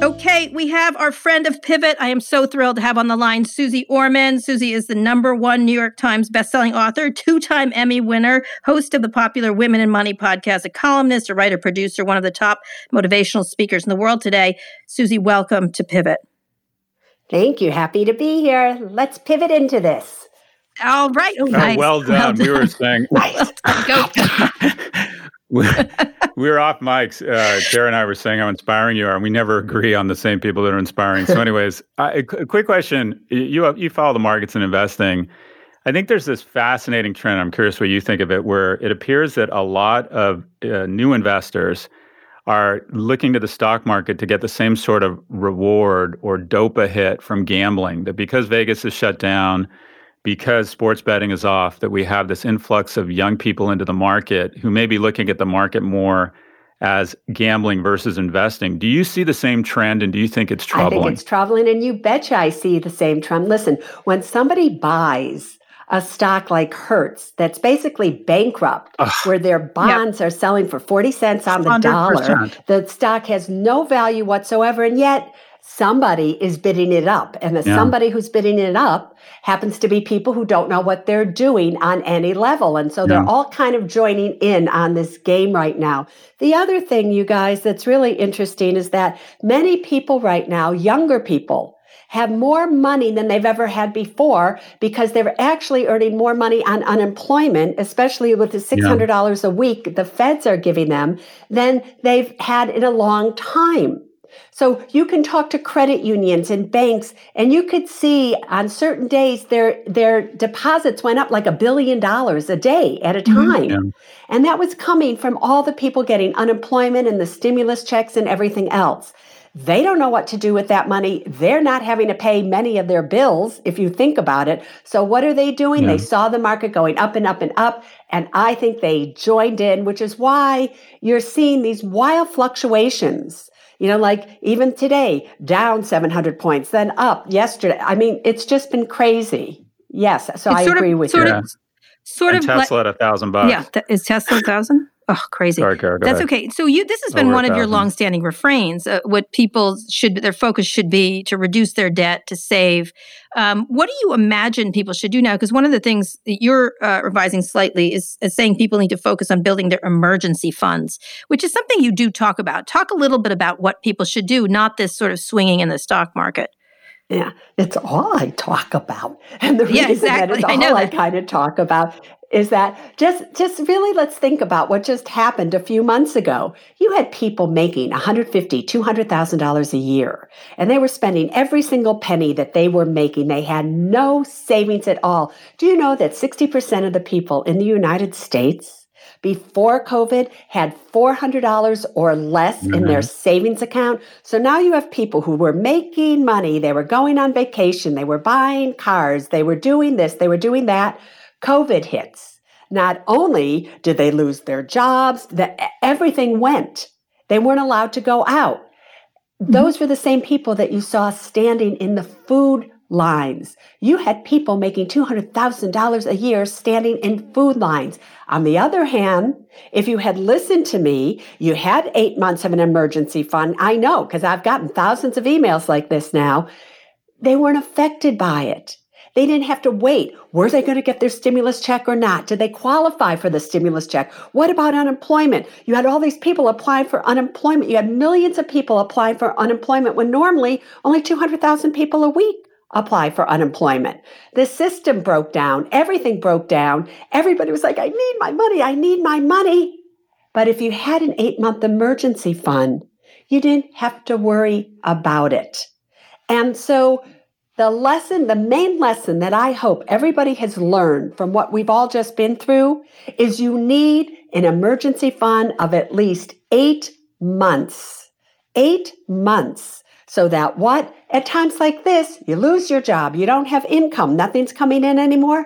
Speaker 2: Okay, we have our friend of Pivot. I am so thrilled to have on the line Suze Orman. Suze is the number one New York Times bestselling author, two time Emmy winner, host of the popular Women in Money podcast, a columnist, a writer, producer, one of the top motivational speakers in the world today. Suze, welcome to Pivot.
Speaker 5: Thank you. Happy to be here. Let's pivot into this.
Speaker 2: All right. Oh,
Speaker 3: Oh,
Speaker 2: nice.
Speaker 3: well done. We were saying
Speaker 5: Nice.
Speaker 2: Go.
Speaker 3: we, we were off mics. Uh, and I were saying how inspiring you are, and we never agree on the same people that are inspiring. So, anyways, I, a a quick question: you you follow the markets and investing. I think there's this fascinating trend. I'm curious what you think of it, where it appears that a lot of uh, new investors are looking to the stock market to get the same sort of reward or dopa hit from gambling. That because Vegas is shut down, because sports betting is off, that we have this influx of young people into the market who may be looking at the market more as gambling versus investing. Do you see the same trend and do you think it's troubling?
Speaker 5: I think it's troubling, and you betcha I see the same trend. Listen, when somebody buys a stock like Hertz that's basically bankrupt,
Speaker 3: Ugh.
Speaker 5: where their bonds are selling for 40 cents on the dollar,
Speaker 3: 100%.
Speaker 5: the stock has no value whatsoever, and yet somebody is bidding it up. And the
Speaker 3: Yeah.
Speaker 5: somebody who's bidding it up happens to be people who don't know what they're doing on any level. And so they're all kind of joining in on this game right now. The other thing, you guys, that's really interesting is that many people right now, younger people, have more money than they've ever had before because they're actually earning more money on unemployment, especially with the $600 a week the feds are giving them, than they've had in a long time. So you can talk to credit unions and banks, and you could see on certain days their their deposits went up like a billion dollars a day at a mm-hmm. time.
Speaker 3: Yeah.
Speaker 5: And that was coming from all the people getting unemployment and the stimulus checks and everything else. They don't know what to do with that money. They're not having to pay many of their bills, if you think about it. So, what are they doing?
Speaker 3: Yeah.
Speaker 5: They saw the market going up and up and up. And I think they joined in, which is why you're seeing these wild fluctuations. You know, like even today, down 700 points, then up yesterday. I mean, it's just been crazy. Yes. So
Speaker 2: It's
Speaker 5: I agree
Speaker 2: of,
Speaker 5: with
Speaker 2: sort
Speaker 5: you.
Speaker 3: Yeah.
Speaker 2: Of, sort
Speaker 3: and
Speaker 2: of like,
Speaker 3: Tesla at a thousand bucks.
Speaker 2: yeah. Th- is Tesla a thousand? Oh, crazy.
Speaker 3: Sorry, Kara, go
Speaker 2: That's
Speaker 3: ahead.
Speaker 2: okay. So you, this has been
Speaker 3: Over
Speaker 2: one of your
Speaker 3: thousand.
Speaker 2: longstanding refrains. Uh, what people should, their focus should be to reduce their debt, to save. Um, what do you imagine people should do now? Because one of the things that you're uh, revising slightly is, is saying people need to focus on building their emergency funds, which is something you do talk about. Talk a little bit about what people should do, not this sort of swinging in the stock market.
Speaker 5: Yeah, it's all I talk about. And the
Speaker 2: Yeah,
Speaker 5: reason that it's all I
Speaker 2: that.
Speaker 5: kind of talk about is that just just really let's think about what just happened a few months ago. You had people making 150, 200,000 dollars a year, and they were spending every single penny that they were making. They had no savings at all. Do you know that 60% of the people in the United States before COVID had $400 or less mm-hmm. in their mm-hmm. savings account. So now you have people who were making money, they were going on vacation, they were buying cars, they were doing this, they were doing that. COVID hits. Not only did they lose their jobs, the, everything went. They weren't allowed to go out. Mm-hmm. Those were the same people that you saw standing in the food lines. You had people making $200,000 a year standing in food lines. On the other hand, if you had listened to me, you had eight months of an emergency fund. I know because I've gotten thousands of emails like this now. They weren't affected by it. They didn't have to wait. Were they going to get their stimulus check or not? Did they qualify for the stimulus check? What about unemployment? You had all these people applying for unemployment. You had millions of people applying for unemployment when normally only 200,000 people a week apply for unemployment. The system broke down. Everything broke down. Everybody was like, I need my money. I need my money. But if you had an eight month emergency fund, you didn't have to worry about it. And so the lesson, the main lesson that I hope everybody has learned from what we've all just been through is you need an emergency fund of at least eight months. Eight months. So that what? At times like this, you lose your job, you don't have income, nothing's coming in anymore.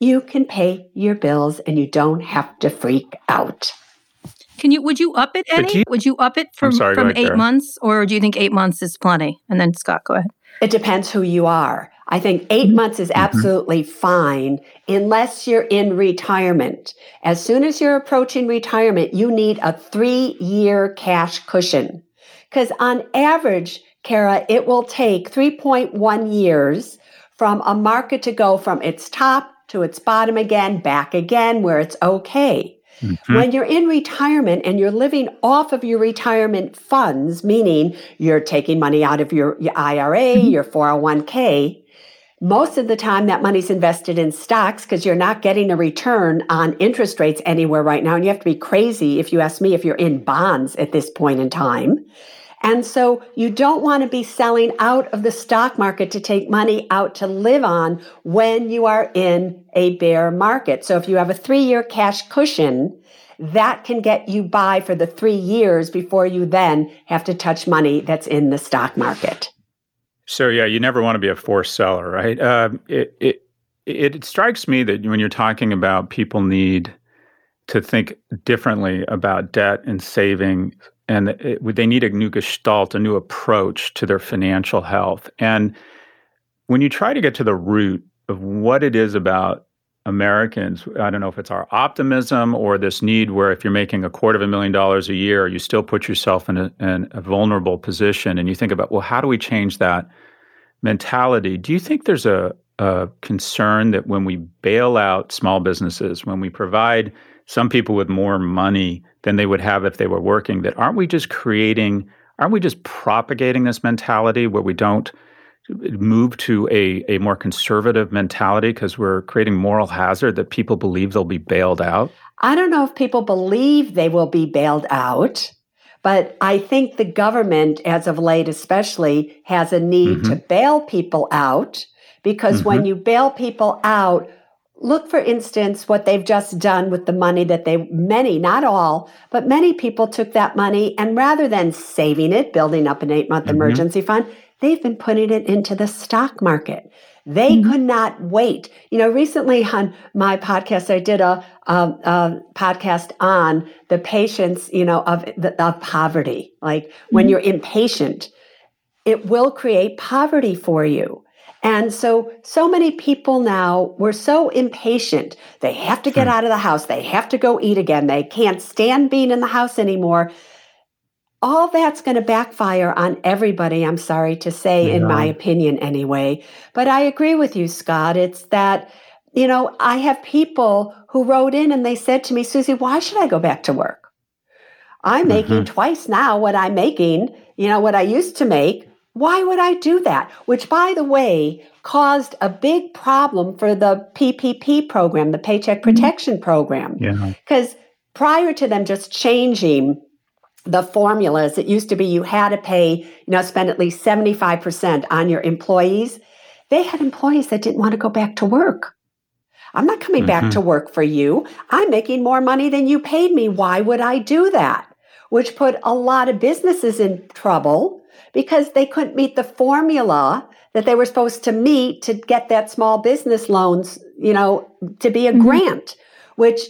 Speaker 5: You can pay your bills and you don't have to freak out.
Speaker 2: Can you? Would you up it any? You, would you up it from sorry, from ahead, eight months, or do you think eight months is plenty? And then Scott, go ahead.
Speaker 5: It depends who you are. I think 8 mm-hmm. months is mm-hmm. absolutely mm-hmm. fine unless you're in retirement. As soon as you're approaching retirement, you need a three year cash cushion. Because on average, Kara, it will take 3.1 years from a market to go from its top to its bottom again, back again, where it's okay. Mm-hmm. When you're in retirement and you're living off of your retirement funds, meaning you're taking money out of your, your IRA, mm-hmm. your 401k, most of the time that money's invested in stocks because you're not getting a return on interest rates anywhere right now. And you have to be crazy if you ask me if you're in bonds at this point in time. And so you don't want to be selling out of the stock market to take money out to live on when you are in a bear market. So if you have a three year cash cushion, that can get you by for the three years before you then have to touch money that's in the stock market.
Speaker 3: So yeah, you never want to be a forced seller, right? Uh, it, it it strikes me that when you're talking about people need to think differently about debt and saving and it, they need a new gestalt, a new approach to their financial health. And when you try to get to the root of what it is about Americans, I don't know if it's our optimism or this need where if you're making a quarter of a million dollars a year, you still put yourself in a, in a vulnerable position. And you think about, well, how do we change that mentality? Do you think there's a, a concern that when we bail out small businesses, when we provide some people with more money than they would have if they were working, that aren't we just creating, aren't we just propagating this mentality where we don't move to a, a more conservative mentality because we're creating moral hazard that people believe they'll be bailed out?
Speaker 5: I don't know if people believe they will be bailed out. But I think the government, as of late especially, has a need mm-hmm. to bail people out because mm-hmm. when you bail people out, Look, for instance, what they've just done with the money that they, many, not all, but many people took that money and rather than saving it, building up an eight month mm-hmm. emergency fund, they've been putting it into the stock market. They mm-hmm. could not wait. You know, recently on my podcast, I did a, a, a podcast on the patience, you know, of, of poverty. Like mm-hmm. when you're impatient, it will create poverty for you. And so, so many people now were so impatient. They have to get hmm. out of the house. They have to go eat again. They can't stand being in the house anymore. All that's going to backfire on everybody, I'm sorry to say, yeah. in my opinion, anyway. But I agree with you, Scott. It's that, you know, I have people who wrote in and they said to me, Suze, why should I go back to work? I'm mm-hmm. making twice now what I'm making, you know, what I used to make why would I do that? Which, by the way, caused a big problem for the PPP program, the Paycheck mm-hmm. Protection. Program. Because prior to them just changing the formulas, it used to be you had to pay, you know, spend at least 75% on your employees. They had employees that didn't want to go back to work. I'm not coming mm-hmm. back to work for you. I'm making more money than you paid me. Why would I do that? Which put a lot of businesses in trouble because they couldn't meet the formula that they were supposed to meet to get that small business loans, you know, to be a mm-hmm. grant, which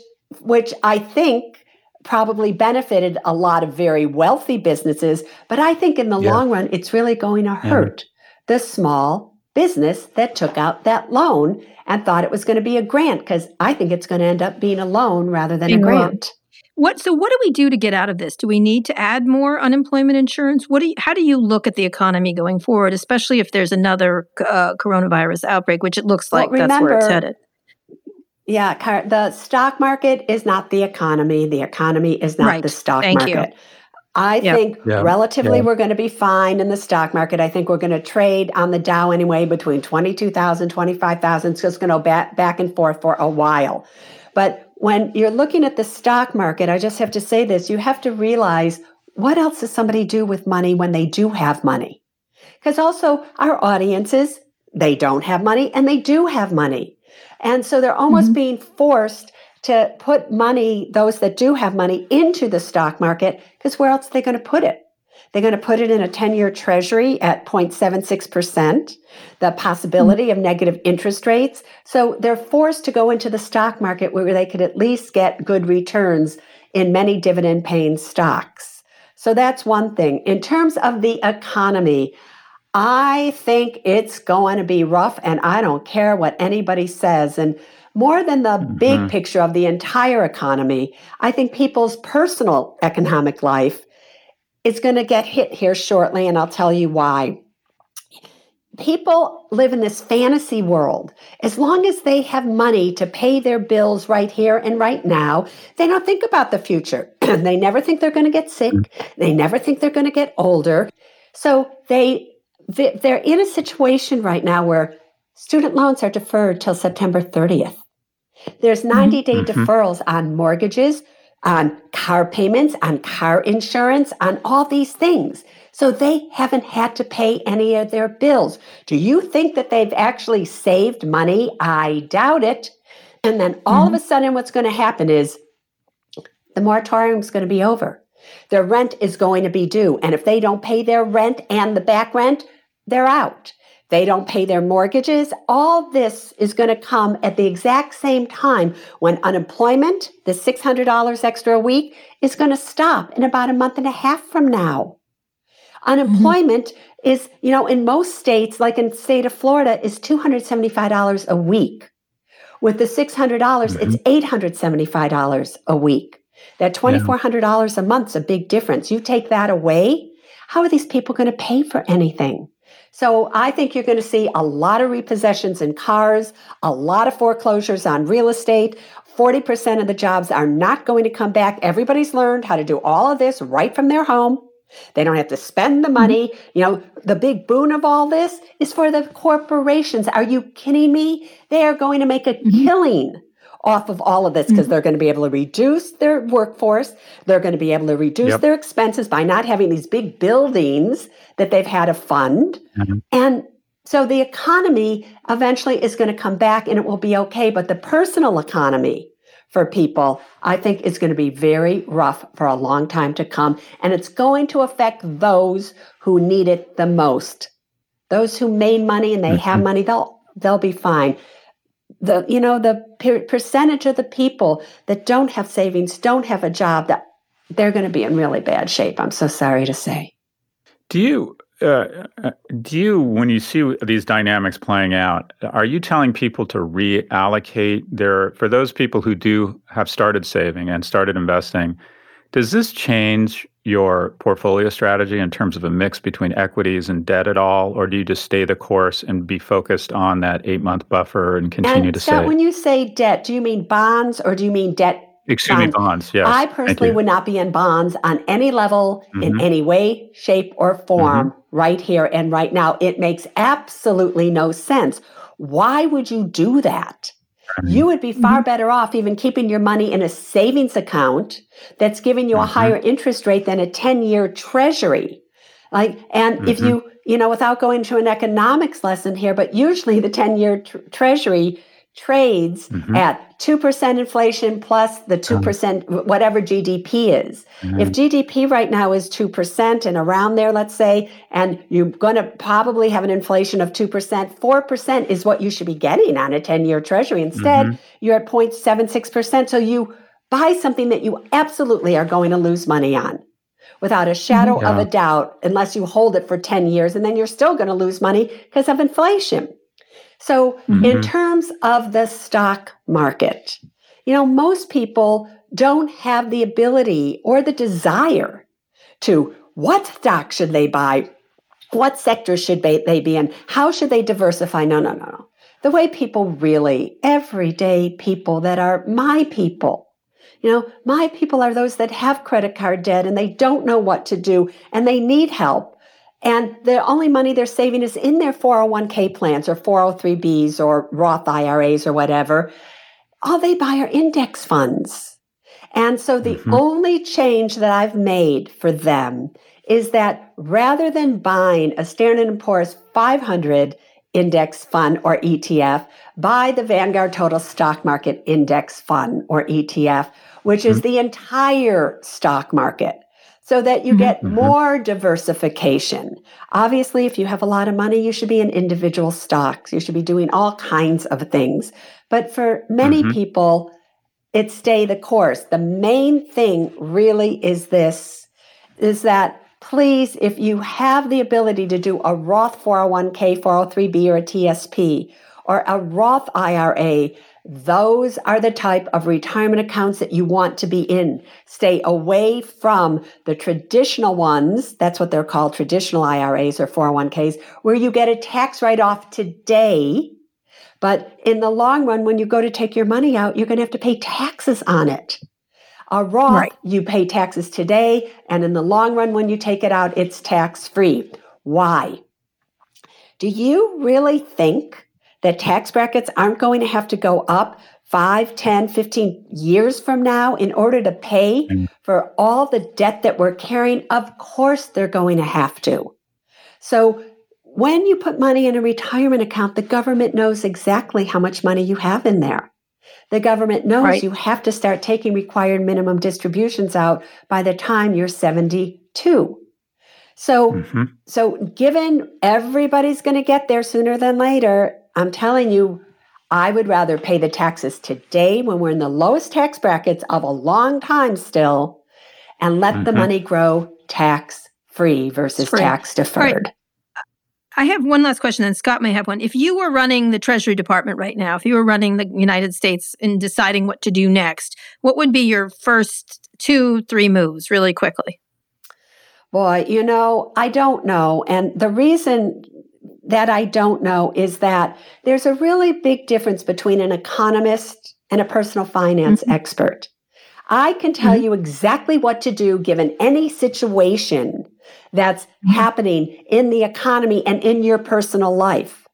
Speaker 5: which I think probably benefited a lot of very wealthy businesses, but I think in the yeah. long run it's really going to hurt yeah. the small business that took out that loan and thought it was going to be a grant because I think it's going to end up being a loan rather than a grant.
Speaker 2: What so what do we do to get out of this? Do we need to add more unemployment insurance? What do you, how do you look at the economy going forward, especially if there's another uh, coronavirus outbreak, which it looks like well, remember, that's where it's headed?
Speaker 5: Yeah, the stock market is not the economy. The economy is not right. the stock
Speaker 2: Thank
Speaker 5: market.
Speaker 2: You.
Speaker 5: I yep. think yep. relatively yep. we're going to be fine in the stock market. I think we're going to trade on the Dow anyway between 22,000, 25,000. So it's going to go back, back and forth for a while. But when you're looking at the stock market, I just have to say this you have to realize what else does somebody do with money when they do have money? Because also our audiences, they don't have money and they do have money. And so they're almost mm-hmm. being forced to put money, those that do have money, into the stock market because where else are they going to put it? They're going to put it in a 10 year treasury at 0.76%, the possibility mm-hmm. of negative interest rates. So they're forced to go into the stock market where they could at least get good returns in many dividend paying stocks. So that's one thing. In terms of the economy, I think it's going to be rough, and I don't care what anybody says. And more than the mm-hmm. big picture of the entire economy, I think people's personal economic life is going to get hit here shortly, and I'll tell you why. People live in this fantasy world. As long as they have money to pay their bills right here and right now, they don't think about the future. they never think they're going to get sick. Mm-hmm. They never think they're going to get older. So they they're in a situation right now where student loans are deferred till September 30th. There's 90 day mm-hmm. deferrals on mortgages, on car payments, on car insurance, on all these things. So they haven't had to pay any of their bills. Do you think that they've actually saved money? I doubt it. And then all mm-hmm. of a sudden, what's going to happen is the moratorium is going to be over. Their rent is going to be due. And if they don't pay their rent and the back rent, they're out. They don't pay their mortgages. All this is going to come at the exact same time when unemployment, the $600 extra a week, is going to stop in about a month and a half from now. Unemployment mm-hmm. is, you know, in most states, like in the state of Florida, is $275 a week. With the $600, dollars mm-hmm. it's $875 a week. That $2,400 a month is a big difference. You take that away, how are these people going to pay for anything? So I think you're going to see a lot of repossessions in cars, a lot of foreclosures on real estate. 40% of the jobs are not going to come back. Everybody's learned how to do all of this right from their home. They don't have to spend the money. Mm-hmm. You know, the big boon of all this is for the corporations. Are you kidding me? They are going to make a mm-hmm. killing off of all of this because mm-hmm. they're going to be able to reduce their workforce. They're going to be able to reduce yep. their expenses by not having these big buildings that they've had a fund. Mm-hmm. And so the economy eventually is going to come back and it will be okay. But the personal economy for people, I think is going to be very rough for a long time to come. And it's going to affect those who need it the most. Those who made money and they mm-hmm. have money, they'll they'll be fine the you know the per- percentage of the people that don't have savings don't have a job that they're going to be in really bad shape i'm so sorry to say
Speaker 3: do you uh, uh, do you when you see these dynamics playing out are you telling people to reallocate their for those people who do have started saving and started investing does this change your portfolio strategy in terms of a mix between equities and debt at all, or do you just stay the course and be focused on that eight month buffer and continue
Speaker 5: and
Speaker 3: to
Speaker 5: save? When you say debt, do you mean bonds or do you mean debt?
Speaker 3: Excuse bonds? me, bonds. Yes.
Speaker 5: I personally would not be in bonds on any level, mm-hmm. in any way, shape, or form, mm-hmm. right here and right now. It makes absolutely no sense. Why would you do that? You would be far mm-hmm. better off even keeping your money in a savings account that's giving you a mm-hmm. higher interest rate than a 10 year treasury. Like, and mm-hmm. if you, you know, without going to an economics lesson here, but usually the 10 year tr- treasury trades mm-hmm. at 2% inflation plus the 2% um, whatever GDP is. Mm-hmm. If GDP right now is 2% and around there, let's say, and you're going to probably have an inflation of 2%, 4% is what you should be getting on a 10 year treasury. Instead, mm-hmm. you're at 0.76%. So you buy something that you absolutely are going to lose money on without a shadow yeah. of a doubt, unless you hold it for 10 years, and then you're still going to lose money because of inflation. So, mm-hmm. in terms of the stock market, you know, most people don't have the ability or the desire to what stock should they buy? What sector should they, they be in? How should they diversify? No, no, no, no. The way people really, everyday people that are my people, you know, my people are those that have credit card debt and they don't know what to do and they need help. And the only money they're saving is in their 401k plans or 403bs or Roth IRAs or whatever. All they buy are index funds. And so the mm-hmm. only change that I've made for them is that rather than buying a Standard & Poor's 500 index fund or ETF, buy the Vanguard Total Stock Market Index Fund or ETF, which mm-hmm. is the entire stock market so that you mm-hmm. get mm-hmm. more diversification. Obviously, if you have a lot of money, you should be in individual stocks. You should be doing all kinds of things. But for many mm-hmm. people, it's stay the course. The main thing really is this is that please, if you have the ability to do a Roth 401k, 403b, or a TSP, or a Roth IRA, those are the type of retirement accounts that you want to be in. Stay away from the traditional ones. That's what they're called traditional IRAs or 401ks, where you get a tax write off today. But in the long run, when you go to take your money out, you're going to have to pay taxes on it. A Roth, right. you pay taxes today, and in the long run, when you take it out, it's tax free. Why? Do you really think that tax brackets aren't going to have to go up 5, 10, 15 years from now in order to pay mm. for all the debt that we're carrying? Of course, they're going to have to. So, when you put money in a retirement account, the government knows exactly how much money you have in there. The government knows right. you have to start taking required minimum distributions out by the time you're 72. So, mm-hmm. so given everybody's going to get there sooner than later, I'm telling you, I would rather pay the taxes today when we're in the lowest tax brackets of a long time still and let mm-hmm. the money grow tax free versus free. tax deferred. Right.
Speaker 2: I have one last question, and Scott may have one. If you were running the Treasury Department right now, if you were running the United States and deciding what to do next, what would be your first two, three moves really quickly?
Speaker 5: Boy, you know, I don't know. And the reason that I don't know is that there's a really big difference between an economist and a personal finance mm-hmm. expert. I can tell mm-hmm. you exactly what to do given any situation that's mm-hmm. happening in the economy and in your personal life.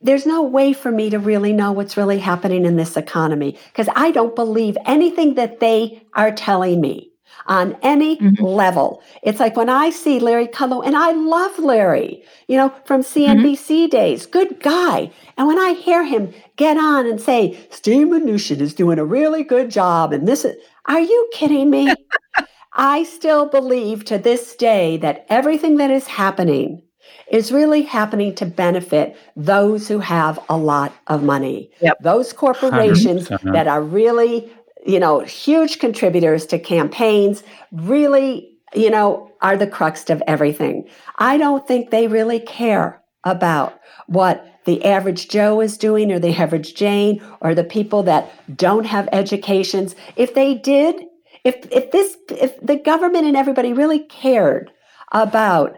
Speaker 5: There's no way for me to really know what's really happening in this economy because I don't believe anything that they are telling me on any mm-hmm. level. It's like when I see Larry Kudlow, and I love Larry, you know, from CNBC mm-hmm. days, good guy. And when I hear him get on and say, Steve Mnuchin is doing a really good job, and this is, are you kidding me? I still believe to this day that everything that is happening is really happening to benefit those who have a lot of money. Yep. Those corporations that are really you know, huge contributors to campaigns, really, you know, are the crux of everything. I don't think they really care about what the average Joe is doing or the average Jane or the people that don't have educations. If they did, if if this if the government and everybody really cared about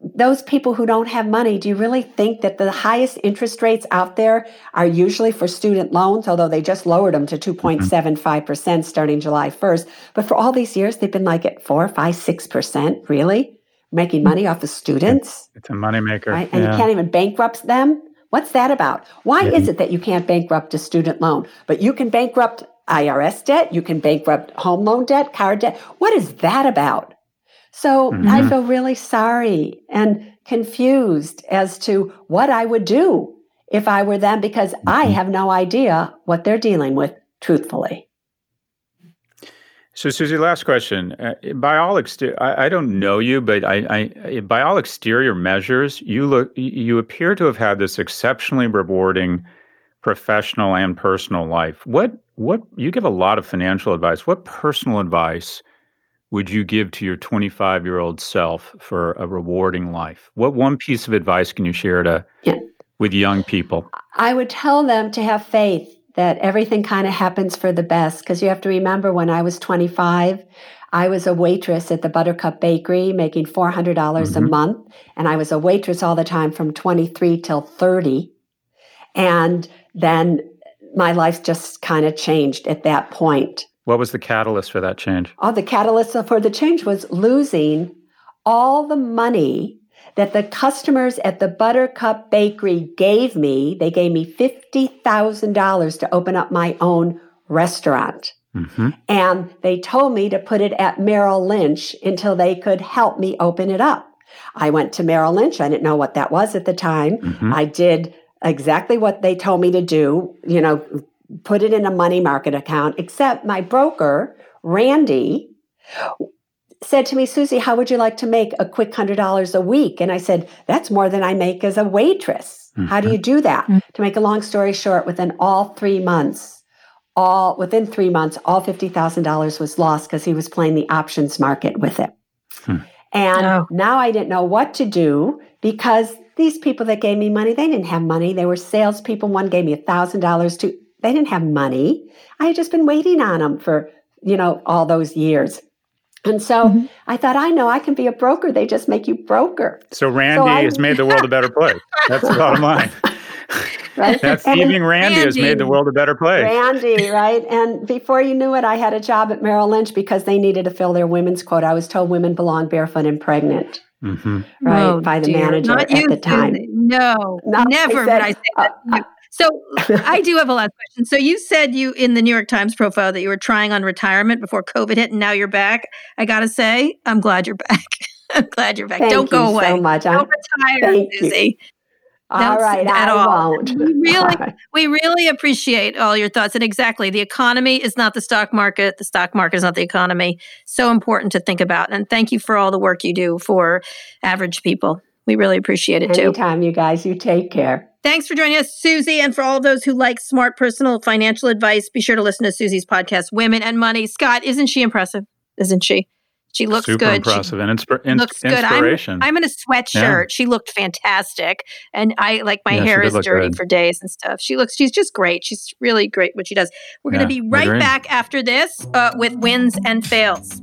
Speaker 5: those people who don't have money, do you really think that the highest interest rates out there are usually for student loans, although they just lowered them to 2.75% starting July 1st? But for all these years, they've been like at four, five, six percent, really? Making money off of students?
Speaker 3: It's a moneymaker.
Speaker 5: Right? And yeah. you can't even bankrupt them? What's that about? Why yeah. is it that you can't bankrupt a student loan, but you can bankrupt IRS debt, you can bankrupt home loan debt, car debt? What is that about? So mm-hmm. I feel really sorry and confused as to what I would do if I were them because I
Speaker 3: Mm-hmm.
Speaker 5: have no idea what they're dealing with, truthfully.
Speaker 3: So, Suze, last question. Uh, by all exter- I, I don't know you, but I, I, by all exterior measures, you look, you appear to have had this exceptionally rewarding professional and personal life. What, what you give a lot of financial advice. What personal advice would you give to your 25 year old self for a rewarding life? What one piece of advice can you share to
Speaker 5: Yeah.
Speaker 3: with young people?
Speaker 5: I would tell them to have faith that everything kind of happens for the best. Because you have to remember when I was 25, I was a waitress at the Buttercup Bakery making $400 a
Speaker 3: Mhm.
Speaker 5: month. And I was a waitress all the time from 23 till 30. And then my life just kind of changed at that point.
Speaker 3: What was the catalyst for that change?
Speaker 5: Oh, the catalyst for the change was losing all the money that the customers at the Buttercup Bakery gave me. They gave me $50,000 to open up my own restaurant.
Speaker 3: hmm
Speaker 5: And they told me to put it at Merrill Lynch until they could help me open it up. I went to Merrill Lynch. I didn't know what that was at the time.
Speaker 3: hmm
Speaker 5: I did exactly what they told me to do, you know, put it in a money market account, except my broker, Randy, said to me, Suze, how would you like to make a quick $100 a week? And I said, that's more than I make as a waitress. How do you do that?
Speaker 2: Mhm.
Speaker 5: To make a long story short, within all three months, all within three months, all $50,000 was lost because he was playing the options market with it.
Speaker 3: Hmm.
Speaker 5: And
Speaker 2: Oh.
Speaker 5: now I didn't know what to do because these people that gave me money, they didn't have money. They were salespeople. One gave me $1,000 to, they didn't have money. I had just been waiting on them for, you know, all those years. And so
Speaker 2: Mhm.
Speaker 5: I thought, I know I can be a broker. They just make you broker.
Speaker 3: So Randy
Speaker 5: I-
Speaker 3: has made the world a better place. That's the bottom line.
Speaker 5: Right?
Speaker 3: That
Speaker 5: And-
Speaker 3: thieving Randy, has made the world a better place.
Speaker 5: Randy, right? And before you knew it, I had a job at Merrill Lynch because they needed to fill their women's quota. I was told women belong barefoot and pregnant,
Speaker 3: hmm
Speaker 5: right?
Speaker 2: Oh,
Speaker 5: by the
Speaker 2: dear.
Speaker 5: manager
Speaker 2: Not
Speaker 5: at
Speaker 2: you,
Speaker 5: the time.
Speaker 2: Suze. No,
Speaker 5: No, I
Speaker 2: never
Speaker 5: said,
Speaker 2: would I say that.
Speaker 5: uh,
Speaker 2: to you. So I do have a last question. So you said you in the New York Times profile that you were trying on retirement before COVID hit, and now you're back. I gotta say, I'm glad you're back. I'm glad you're back.
Speaker 5: Thank
Speaker 2: Don't
Speaker 5: you
Speaker 2: go away.
Speaker 5: so much. I'm-
Speaker 2: Don't retire,
Speaker 5: Thank you.
Speaker 2: Suze.
Speaker 5: all
Speaker 2: Don't
Speaker 5: right,
Speaker 2: at
Speaker 5: I
Speaker 2: all.
Speaker 5: won't.
Speaker 2: We really-
Speaker 5: All right.
Speaker 2: We really appreciate all your thoughts. And exactly, the economy is not the stock market. The stock market is not the economy. So important to think about. And thank you for all the work you do for average people. We really appreciate it too.
Speaker 5: Anytime, you guys. You take care.
Speaker 2: Thanks for joining us, Suze. And for all those who like smart personal financial advice, be sure to listen to Suze's podcast, Women and Money. Scott, isn't she impressive? Isn't she? She looks
Speaker 3: Super
Speaker 2: good. She
Speaker 3: impressive and insp- ins-
Speaker 2: looks good.
Speaker 3: inspiration.
Speaker 2: I'm in a sweatshirt.
Speaker 3: Yeah.
Speaker 2: She looked fantastic. And I like my
Speaker 3: Yeah,
Speaker 2: hair is dirty
Speaker 3: good.
Speaker 2: for days and stuff. She looks, she's just great. She's really great what she does. We're going to be right back after this uh, with wins and fails.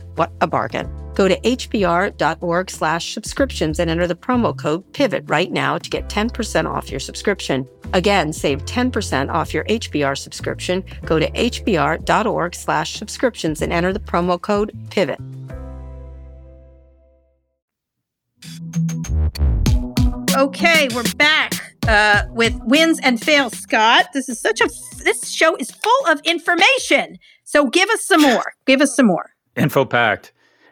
Speaker 6: What a bargain. Go to hbr.org slash subscriptions and enter the promo code PIVOT right now to get 10% off your subscription. Again, save 10% off your HBR subscription. Go to hbr.org slash subscriptions and enter the promo code PIVOT.
Speaker 2: Okay, we're back uh, with wins and fails. Scott, this is such a this show is full of information. So give us some more. Give us some more.
Speaker 3: Info packed.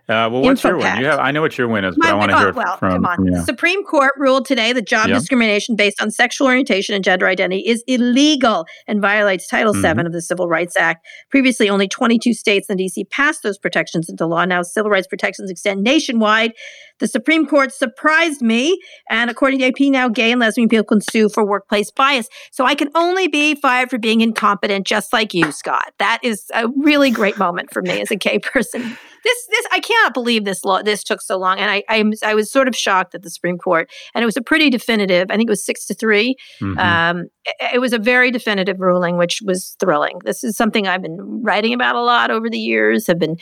Speaker 3: Uh, well, what's your win? You have, I know what your win is, but
Speaker 2: My-
Speaker 3: I want to
Speaker 2: oh,
Speaker 3: hear it
Speaker 2: well,
Speaker 3: from,
Speaker 2: come on.
Speaker 3: from you.
Speaker 2: Supreme Court ruled today that job
Speaker 3: Yeah.
Speaker 2: discrimination based on sexual orientation and gender identity is illegal and violates Title
Speaker 3: Mhm.
Speaker 2: VII of the Civil Rights Act. Previously, only 22 states and DC passed those protections into law. Now, civil rights protections extend nationwide. The Supreme Court surprised me, and according to AP, now gay and lesbian people can sue for workplace bias. So I can only be fired for being incompetent, just like you, Scott. That is a really great moment for me as a gay person. This, this, I cannot believe this law. This took so long, and I, I, I was sort of shocked at the Supreme Court, and it was a pretty definitive. I think it was six to 3
Speaker 3: Mhm.
Speaker 2: Um, it, it was a very definitive ruling, which was thrilling. This is something I've been writing about a lot over the years. Have been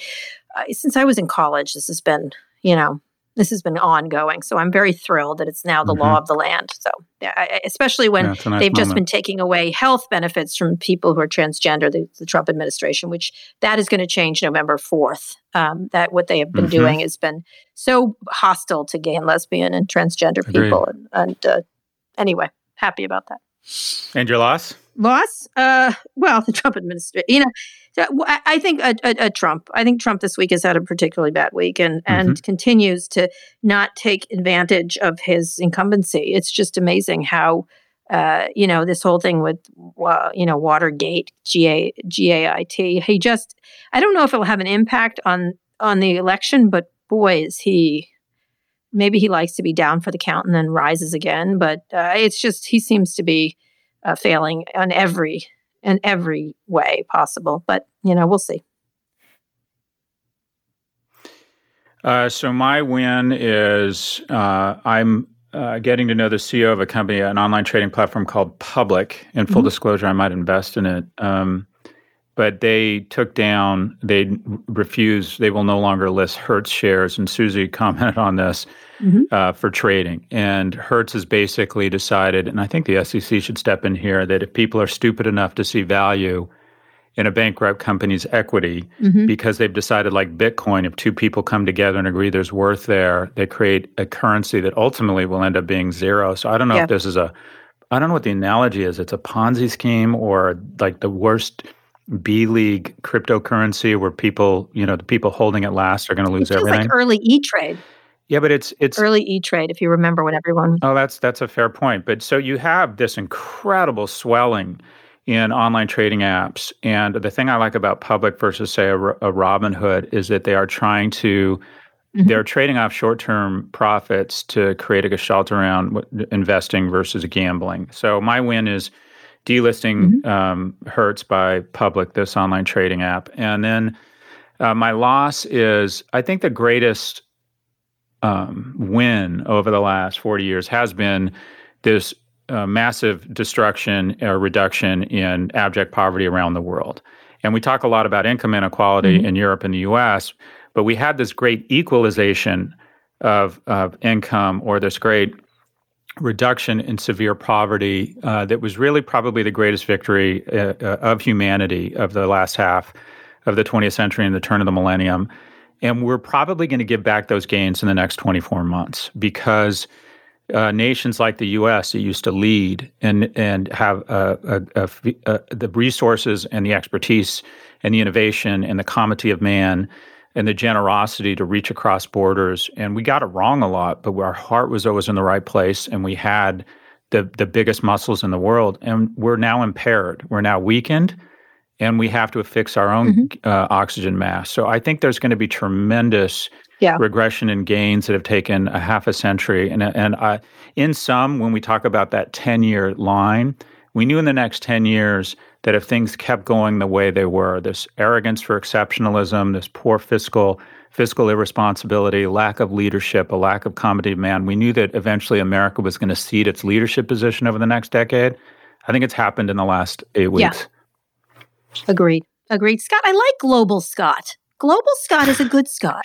Speaker 2: uh, since I was in college. This has been, you know, this has been ongoing. So I'm very thrilled that it's now the law of the land. So, yeah, I, I- especially when
Speaker 3: Yeah, nice
Speaker 2: they've just been taking away health benefits from people who are transgender, the, the Trump administration, which that is going to change November 4th. Um, that what they have been
Speaker 3: Mhm.
Speaker 2: doing has been so hostile to gay and lesbian and transgender
Speaker 3: Agreed.
Speaker 2: people. And, and uh, anyway, happy about that.
Speaker 3: And your loss?
Speaker 2: Loss? Uh, well, the Trump administration, you know, I I think a, a, a Trump. I think Trump this week has had a particularly bad week and and continues to not take advantage of his incumbency. It's just amazing how. Uh, you know this whole thing with uh, you know Watergate, GA, GAIT. He just, I don't know if it'll have an impact on on the election, but boy, is he. Maybe he likes to be down for the count and then rises again. But uh, it's just he seems to be uh, failing on every in every way possible. But you know, we'll see.
Speaker 3: Uh, so my win is uh, I'm uh, getting to know the CEO of a company, an online trading platform called Public. In full
Speaker 2: Mhm.
Speaker 3: disclosure, I might invest in it. Um, but they took down, they refuse, they will no longer list Hertz shares. And Suze commented on this
Speaker 2: Mhm.
Speaker 3: uh, for trading. And Hertz has basically decided, and I think the SEC should step in here, that if people are stupid enough to see value in a bankrupt company's equity,
Speaker 2: Mm-hmm.
Speaker 3: because they've decided, like Bitcoin, if two people come together and agree there's worth there, they create a currency that ultimately will end up being zero. So I don't know
Speaker 2: Yeah.
Speaker 3: if this is a, I don't know what the analogy is. It's a Ponzi scheme or like the worst B League cryptocurrency where people, you know, the people holding it last are going to lose everything.
Speaker 2: like early E Trade,
Speaker 3: yeah, but it's it's
Speaker 2: early E Trade. If you remember when everyone,
Speaker 3: Oh, that's that's a fair point. But so you have this incredible swelling in online trading apps, and the thing I like about Public versus say a, a Robinhood is that they are trying to
Speaker 2: Mhm.
Speaker 3: they're trading off short-term profits to create a gestalt around investing versus gambling. So my win is delisting um, Hertz by Public, this online trading app, and then uh, my loss is I think the greatest um, win over the last 40 years has been this uh, massive destruction or reduction in abject poverty around the world. And we talk a lot about income inequality in Europe and the US, but we had this great equalization of, of income or this great reduction in severe poverty uh, that was really probably the greatest victory uh, uh, of humanity of the last half of the 20th century and the turn of the millennium. And we're probably going to give back those gains in the next 24 months because uh, nations like the U.S. that used to lead and and have uh, a, a, a, the resources and the expertise and the innovation and the comity of man and the generosity to reach across borders. And we got it wrong a lot, but our heart was always in the right place, and we had the the biggest muscles in the world. And we're now impaired. We're now weakened and we have to fix our own uh, oxygen mask. So I think there's going to be tremendous
Speaker 2: Yeah.
Speaker 3: regression and gains that have taken a half a century. And and uh, in some, when we talk about that 10 year line, we knew in the next 10 years that if things kept going the way they were, this arrogance for exceptionalism, this poor fiscal fiscal irresponsibility, lack of leadership, a lack of comedy man, we knew that eventually America was going to cede its leadership position over the next decade. I think it's happened in the last eight
Speaker 2: Yeah.
Speaker 3: weeks.
Speaker 2: agreed, agreed. Scott, I like Global Scott. Global Scott is a good Scott.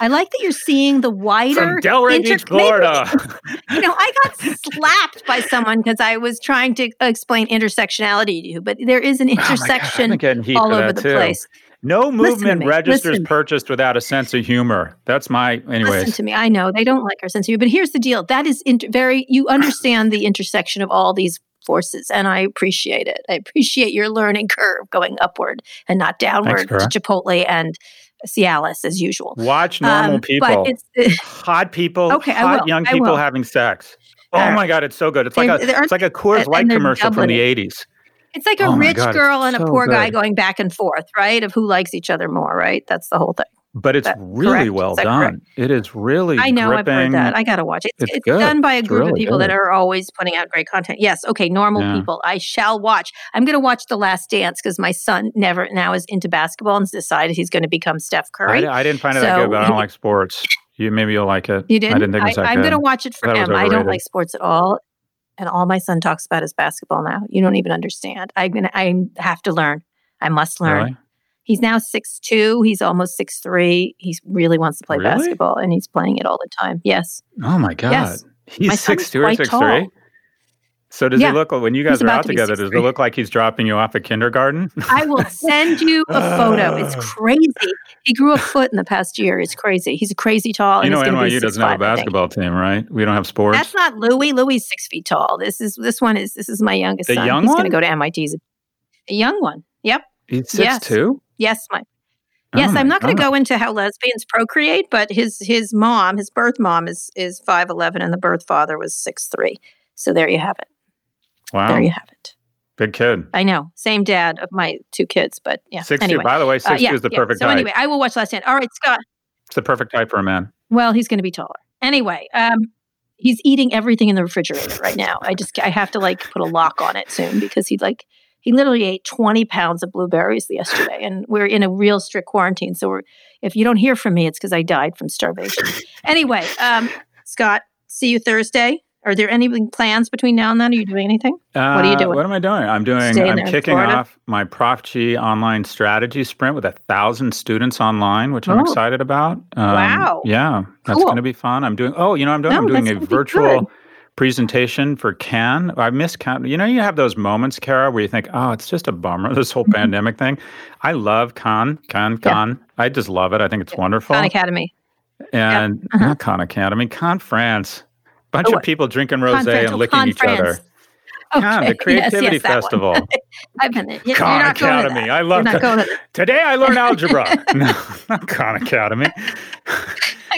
Speaker 2: I like that you're seeing the wider
Speaker 3: From Delray
Speaker 2: inter-
Speaker 3: Beach, Florida.
Speaker 2: you know, I got slapped by someone because I was trying to explain intersectionality to you, but there is an
Speaker 3: Oh God,
Speaker 2: intersection
Speaker 3: getting heat
Speaker 2: all over the
Speaker 3: too.
Speaker 2: place.
Speaker 3: No movement
Speaker 2: me,
Speaker 3: registers
Speaker 2: listen to me.
Speaker 3: purchased without a sense of humor. That's my,
Speaker 2: anyway.
Speaker 3: Listen
Speaker 2: to me. I know they don't like our sense of humor, but here's the deal. That is inter- very, you understand the intersection of all these forces, and I appreciate it. I appreciate your learning curve going upward and not downward
Speaker 3: Kara.
Speaker 2: to Chipotle and Cialis as usual.
Speaker 3: Watch normal
Speaker 2: Um,
Speaker 3: people.
Speaker 2: But it's
Speaker 3: hot people,
Speaker 2: Okay,
Speaker 3: hot young people having sex. Oh my god, it's so good. It's like a it's like a Coors Light commercial from the
Speaker 2: it.
Speaker 3: 80s.
Speaker 2: it's like a
Speaker 3: Oh
Speaker 2: rich
Speaker 3: God,
Speaker 2: girl and a
Speaker 3: so
Speaker 2: poor guy going back and forth, right? Of who likes each other more, right? That's the whole thing.
Speaker 3: But it's really
Speaker 2: correct?
Speaker 3: well done.
Speaker 2: correct?
Speaker 3: It is really
Speaker 2: I know I've heard that. I got to watch it. It's,
Speaker 3: It's
Speaker 2: it's done by a group of
Speaker 3: really
Speaker 2: people that are always putting out great content. Yes. Okay. Normal
Speaker 3: Yeah.
Speaker 2: people. I shall watch. I'm going to watch The Last Dance because my son never now is into basketball and has decided he's going to become Steph Curry.
Speaker 3: I, I didn't find it that
Speaker 2: So
Speaker 3: good, but I don't like sports. You maybe you'll like it.
Speaker 2: you didn't?
Speaker 3: I didn't think it was that
Speaker 2: am
Speaker 3: good.
Speaker 2: going to watch it for
Speaker 3: Thought it was
Speaker 2: him. I don't like sports at all. And all my son talks about is basketball now. You don't even understand. I'm gonna, I have to learn. I must learn.
Speaker 3: Really?
Speaker 2: He's now six two. He's almost six three. He really wants to play
Speaker 3: Really?
Speaker 2: basketball, and he's playing it all the time. Yes,
Speaker 3: Oh my god.
Speaker 2: Yes.
Speaker 3: He's six two or six
Speaker 2: tall.
Speaker 3: three. So does
Speaker 2: Yeah.
Speaker 3: he look like when you
Speaker 2: He's
Speaker 3: guys are out
Speaker 2: to
Speaker 3: together? Does it look like he's dropping you off at kindergarten?
Speaker 2: I will send you a photo. It's
Speaker 3: Ah.
Speaker 2: crazy. He grew a foot in the past year. It's crazy. He's crazy tall.
Speaker 3: you
Speaker 2: and
Speaker 3: know
Speaker 2: he's
Speaker 3: NYU doesn't have a
Speaker 2: 6'5", I think.
Speaker 3: basketball team, right? We don't have sports.
Speaker 2: That's not Louis. Louis is six feet tall. This is this one is this is my youngest
Speaker 3: The
Speaker 2: son.
Speaker 3: young
Speaker 2: he's going to go to MIT. He's a, a young one. Yep.
Speaker 3: he's six
Speaker 2: yes.
Speaker 3: two.
Speaker 2: Yes, my. Yes,
Speaker 3: Oh
Speaker 2: I'm not going to go into how lesbians procreate, but his his mom, his birth mom, is is five eleven, and the birth father was six three. So there you have it.
Speaker 3: Wow,
Speaker 2: There you have it.
Speaker 3: big kid.
Speaker 2: I know, same dad of my two kids, but yeah.
Speaker 3: Six
Speaker 2: anyway,
Speaker 3: two. By the way,
Speaker 2: Uh,
Speaker 3: six
Speaker 2: yeah,
Speaker 3: two is the
Speaker 2: yeah.
Speaker 3: perfect
Speaker 2: So
Speaker 3: height.
Speaker 2: anyway, I will watch Last Stand. All right, Scott.
Speaker 3: It's the perfect height for a man.
Speaker 2: Well, he's going to be taller. Anyway, um, he's eating everything in the refrigerator right now. I just I have to like put a lock on it soon because he'd like he literally ate 20 pounds of blueberries yesterday, and we're in a real strict quarantine. So we're if you don't hear from me, it's because I died from starvation. anyway, um, Scott, see you Thursday. Are there any plans between now and then? Are you doing anything? What are you
Speaker 3: Uh,
Speaker 2: doing?
Speaker 3: What am I doing? I'm doing.
Speaker 2: Staying
Speaker 3: I'm kicking off my Prof G online strategy sprint with a thousand students online, which I'm
Speaker 2: Oh.
Speaker 3: excited about. Um,
Speaker 2: Wow.
Speaker 3: Yeah, that's
Speaker 2: Cool.
Speaker 3: going to be fun. I'm doing. Oh, you know, what I'm doing.
Speaker 2: No,
Speaker 3: I'm doing a virtual. Presentation for Cannes. I miss Cannes. You know, you have those moments, Kara, where you think, "Oh, it's just a bummer." This whole
Speaker 2: Mhm.
Speaker 3: pandemic thing. I love Cannes. Cannes.
Speaker 2: Yeah.
Speaker 3: I just love it. I think it's wonderful.
Speaker 2: Khan Academy.
Speaker 3: and
Speaker 2: Uh-huh.
Speaker 3: not Khan Academy, Cannes, France. Bunch
Speaker 2: Oh,
Speaker 3: of people drinking rosé and
Speaker 2: Oh,
Speaker 3: licking
Speaker 2: Con
Speaker 3: each
Speaker 2: France.
Speaker 3: other.
Speaker 2: Okay.
Speaker 3: Cannes, the Creativity
Speaker 2: yes, one.
Speaker 3: Festival.
Speaker 2: I've been there. You're
Speaker 3: Khan
Speaker 2: not going to
Speaker 3: Academy. I love
Speaker 2: You're not
Speaker 3: that.
Speaker 2: going to that.
Speaker 3: Today I learned algebra. no, not Khan Academy.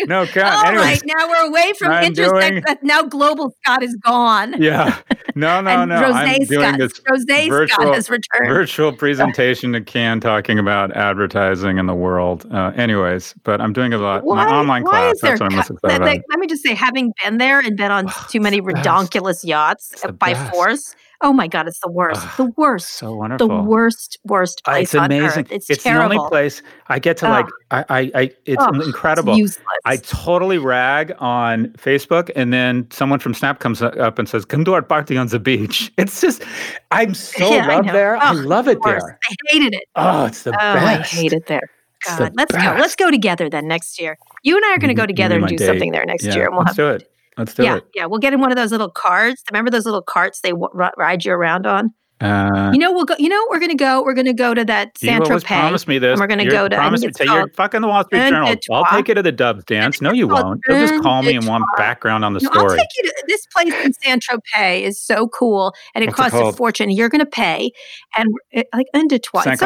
Speaker 3: No, Khan.
Speaker 2: All
Speaker 3: anyway,
Speaker 2: right, now we're away from
Speaker 3: I'm
Speaker 2: intersect.
Speaker 3: doing-
Speaker 2: now global Scott is gone.
Speaker 3: yeah. No, no, no.
Speaker 2: Rosé
Speaker 3: I'm doing this
Speaker 2: Rosé
Speaker 3: virtual-
Speaker 2: Scott has returned.
Speaker 3: virtual presentation to Cannes talking about advertising in the world. Uh, anyways, but I'm doing a lot.
Speaker 2: Why,
Speaker 3: my online
Speaker 2: why
Speaker 3: class.
Speaker 2: is there
Speaker 3: That's what I'm most excited
Speaker 2: like,
Speaker 3: about.
Speaker 2: let me just say, having been there and been on
Speaker 3: Oh,
Speaker 2: too many redonkulous yachts by
Speaker 3: best.
Speaker 2: force. Oh my God, it's the worst.
Speaker 3: Ugh,
Speaker 2: the worst.
Speaker 3: So wonderful.
Speaker 2: The worst, worst
Speaker 3: Uh,
Speaker 2: place
Speaker 3: It's
Speaker 2: on
Speaker 3: amazing.
Speaker 2: earth. It's,
Speaker 3: It's, the only place I get to like. I, I, I it's
Speaker 2: it's
Speaker 3: incredible.
Speaker 2: useless.
Speaker 3: I totally rag on Facebook, and then someone from Snap comes up and says, "Come to our party on the beach." It's just, I'm so
Speaker 2: Yeah,
Speaker 3: loved
Speaker 2: know.
Speaker 3: there. I love it
Speaker 2: Worst.
Speaker 3: there.
Speaker 2: I hated it.
Speaker 3: Oh, it's the
Speaker 2: oh, I hate it there. God, let's go. Let's go together then next year. You and I are going to go together and do
Speaker 3: date.
Speaker 2: something there next
Speaker 3: Yeah,
Speaker 2: year, and we'll have
Speaker 3: do it. Let's do
Speaker 2: yeah,
Speaker 3: it.
Speaker 2: yeah. We'll get in one of those little carts. Remember those little carts they w- ride you around on?
Speaker 3: Uh,
Speaker 2: You know, we'll go. You know, we're gonna go. We're gonna go to that Saint-Tropez.
Speaker 3: promised me this.
Speaker 2: we're gonna
Speaker 3: You're-
Speaker 2: go to-
Speaker 3: Promise me. Say you're fucking the Wall Street Journal. I'll
Speaker 2: Trois.
Speaker 3: take you to the Dubs dance. No, you won't. You'll just call me and want background on the
Speaker 2: No, I'll
Speaker 3: story.
Speaker 2: take you to this place in Saint-Tropez is so cool, and it
Speaker 3: What's it
Speaker 2: costs a fortune. You're gonna pay, and it, like un de trois.
Speaker 3: Cinq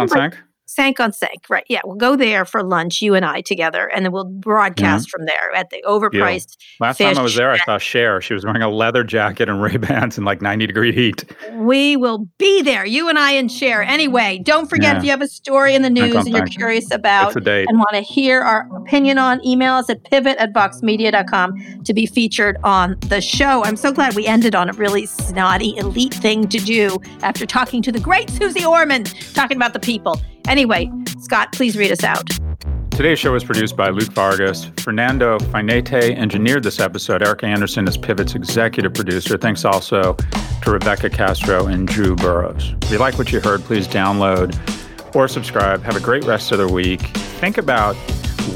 Speaker 2: It's
Speaker 3: on
Speaker 2: some, like,
Speaker 3: cinq.
Speaker 2: Cinq on cinq, right? Yeah, we'll go there for lunch, you and I together, and then we'll broadcast mm-hmm. from there at the overpriced.
Speaker 3: Last time I was there, I saw Cher. She was wearing a leather jacket and Ray Bans in like 90 degree heat.
Speaker 2: We will be there, you and I, and share. Anyway, don't forget
Speaker 3: Yeah.
Speaker 2: if you have a story in the news and you're curious about and want to hear our opinion on, email us at pivot at voxmedia.com to be featured on the show. I'm so glad we ended on a really snotty, elite thing to do after talking to the great Susie Orman, talking about the people. Anyway, Scott, please read us out.
Speaker 3: Today's show was produced by Luke Vargas. Fernando Finete engineered this episode. Erica Anderson is Pivot's executive producer. Thanks also to Rebecca Castro and Drew Burrows. If you like what you heard, please download or subscribe. Have a great rest of the week. Think about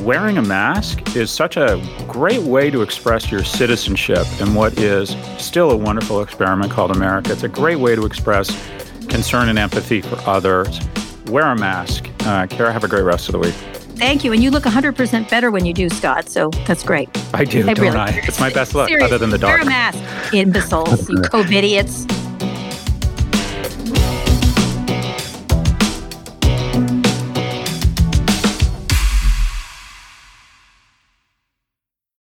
Speaker 3: wearing a mask is such a great way to express your citizenship in what is still a wonderful experiment called America. It's a great way to express concern and empathy for others. Wear a mask. Uh, Kara, have a great rest of the week.
Speaker 2: Thank you. And you look 100% better when you do, Scott. So that's great.
Speaker 3: I do,
Speaker 2: I
Speaker 3: don't
Speaker 2: really-
Speaker 3: I? It's my best look,
Speaker 2: Seriously,
Speaker 3: other than the dark.
Speaker 2: Wear a mask, imbeciles, you COVIDiots.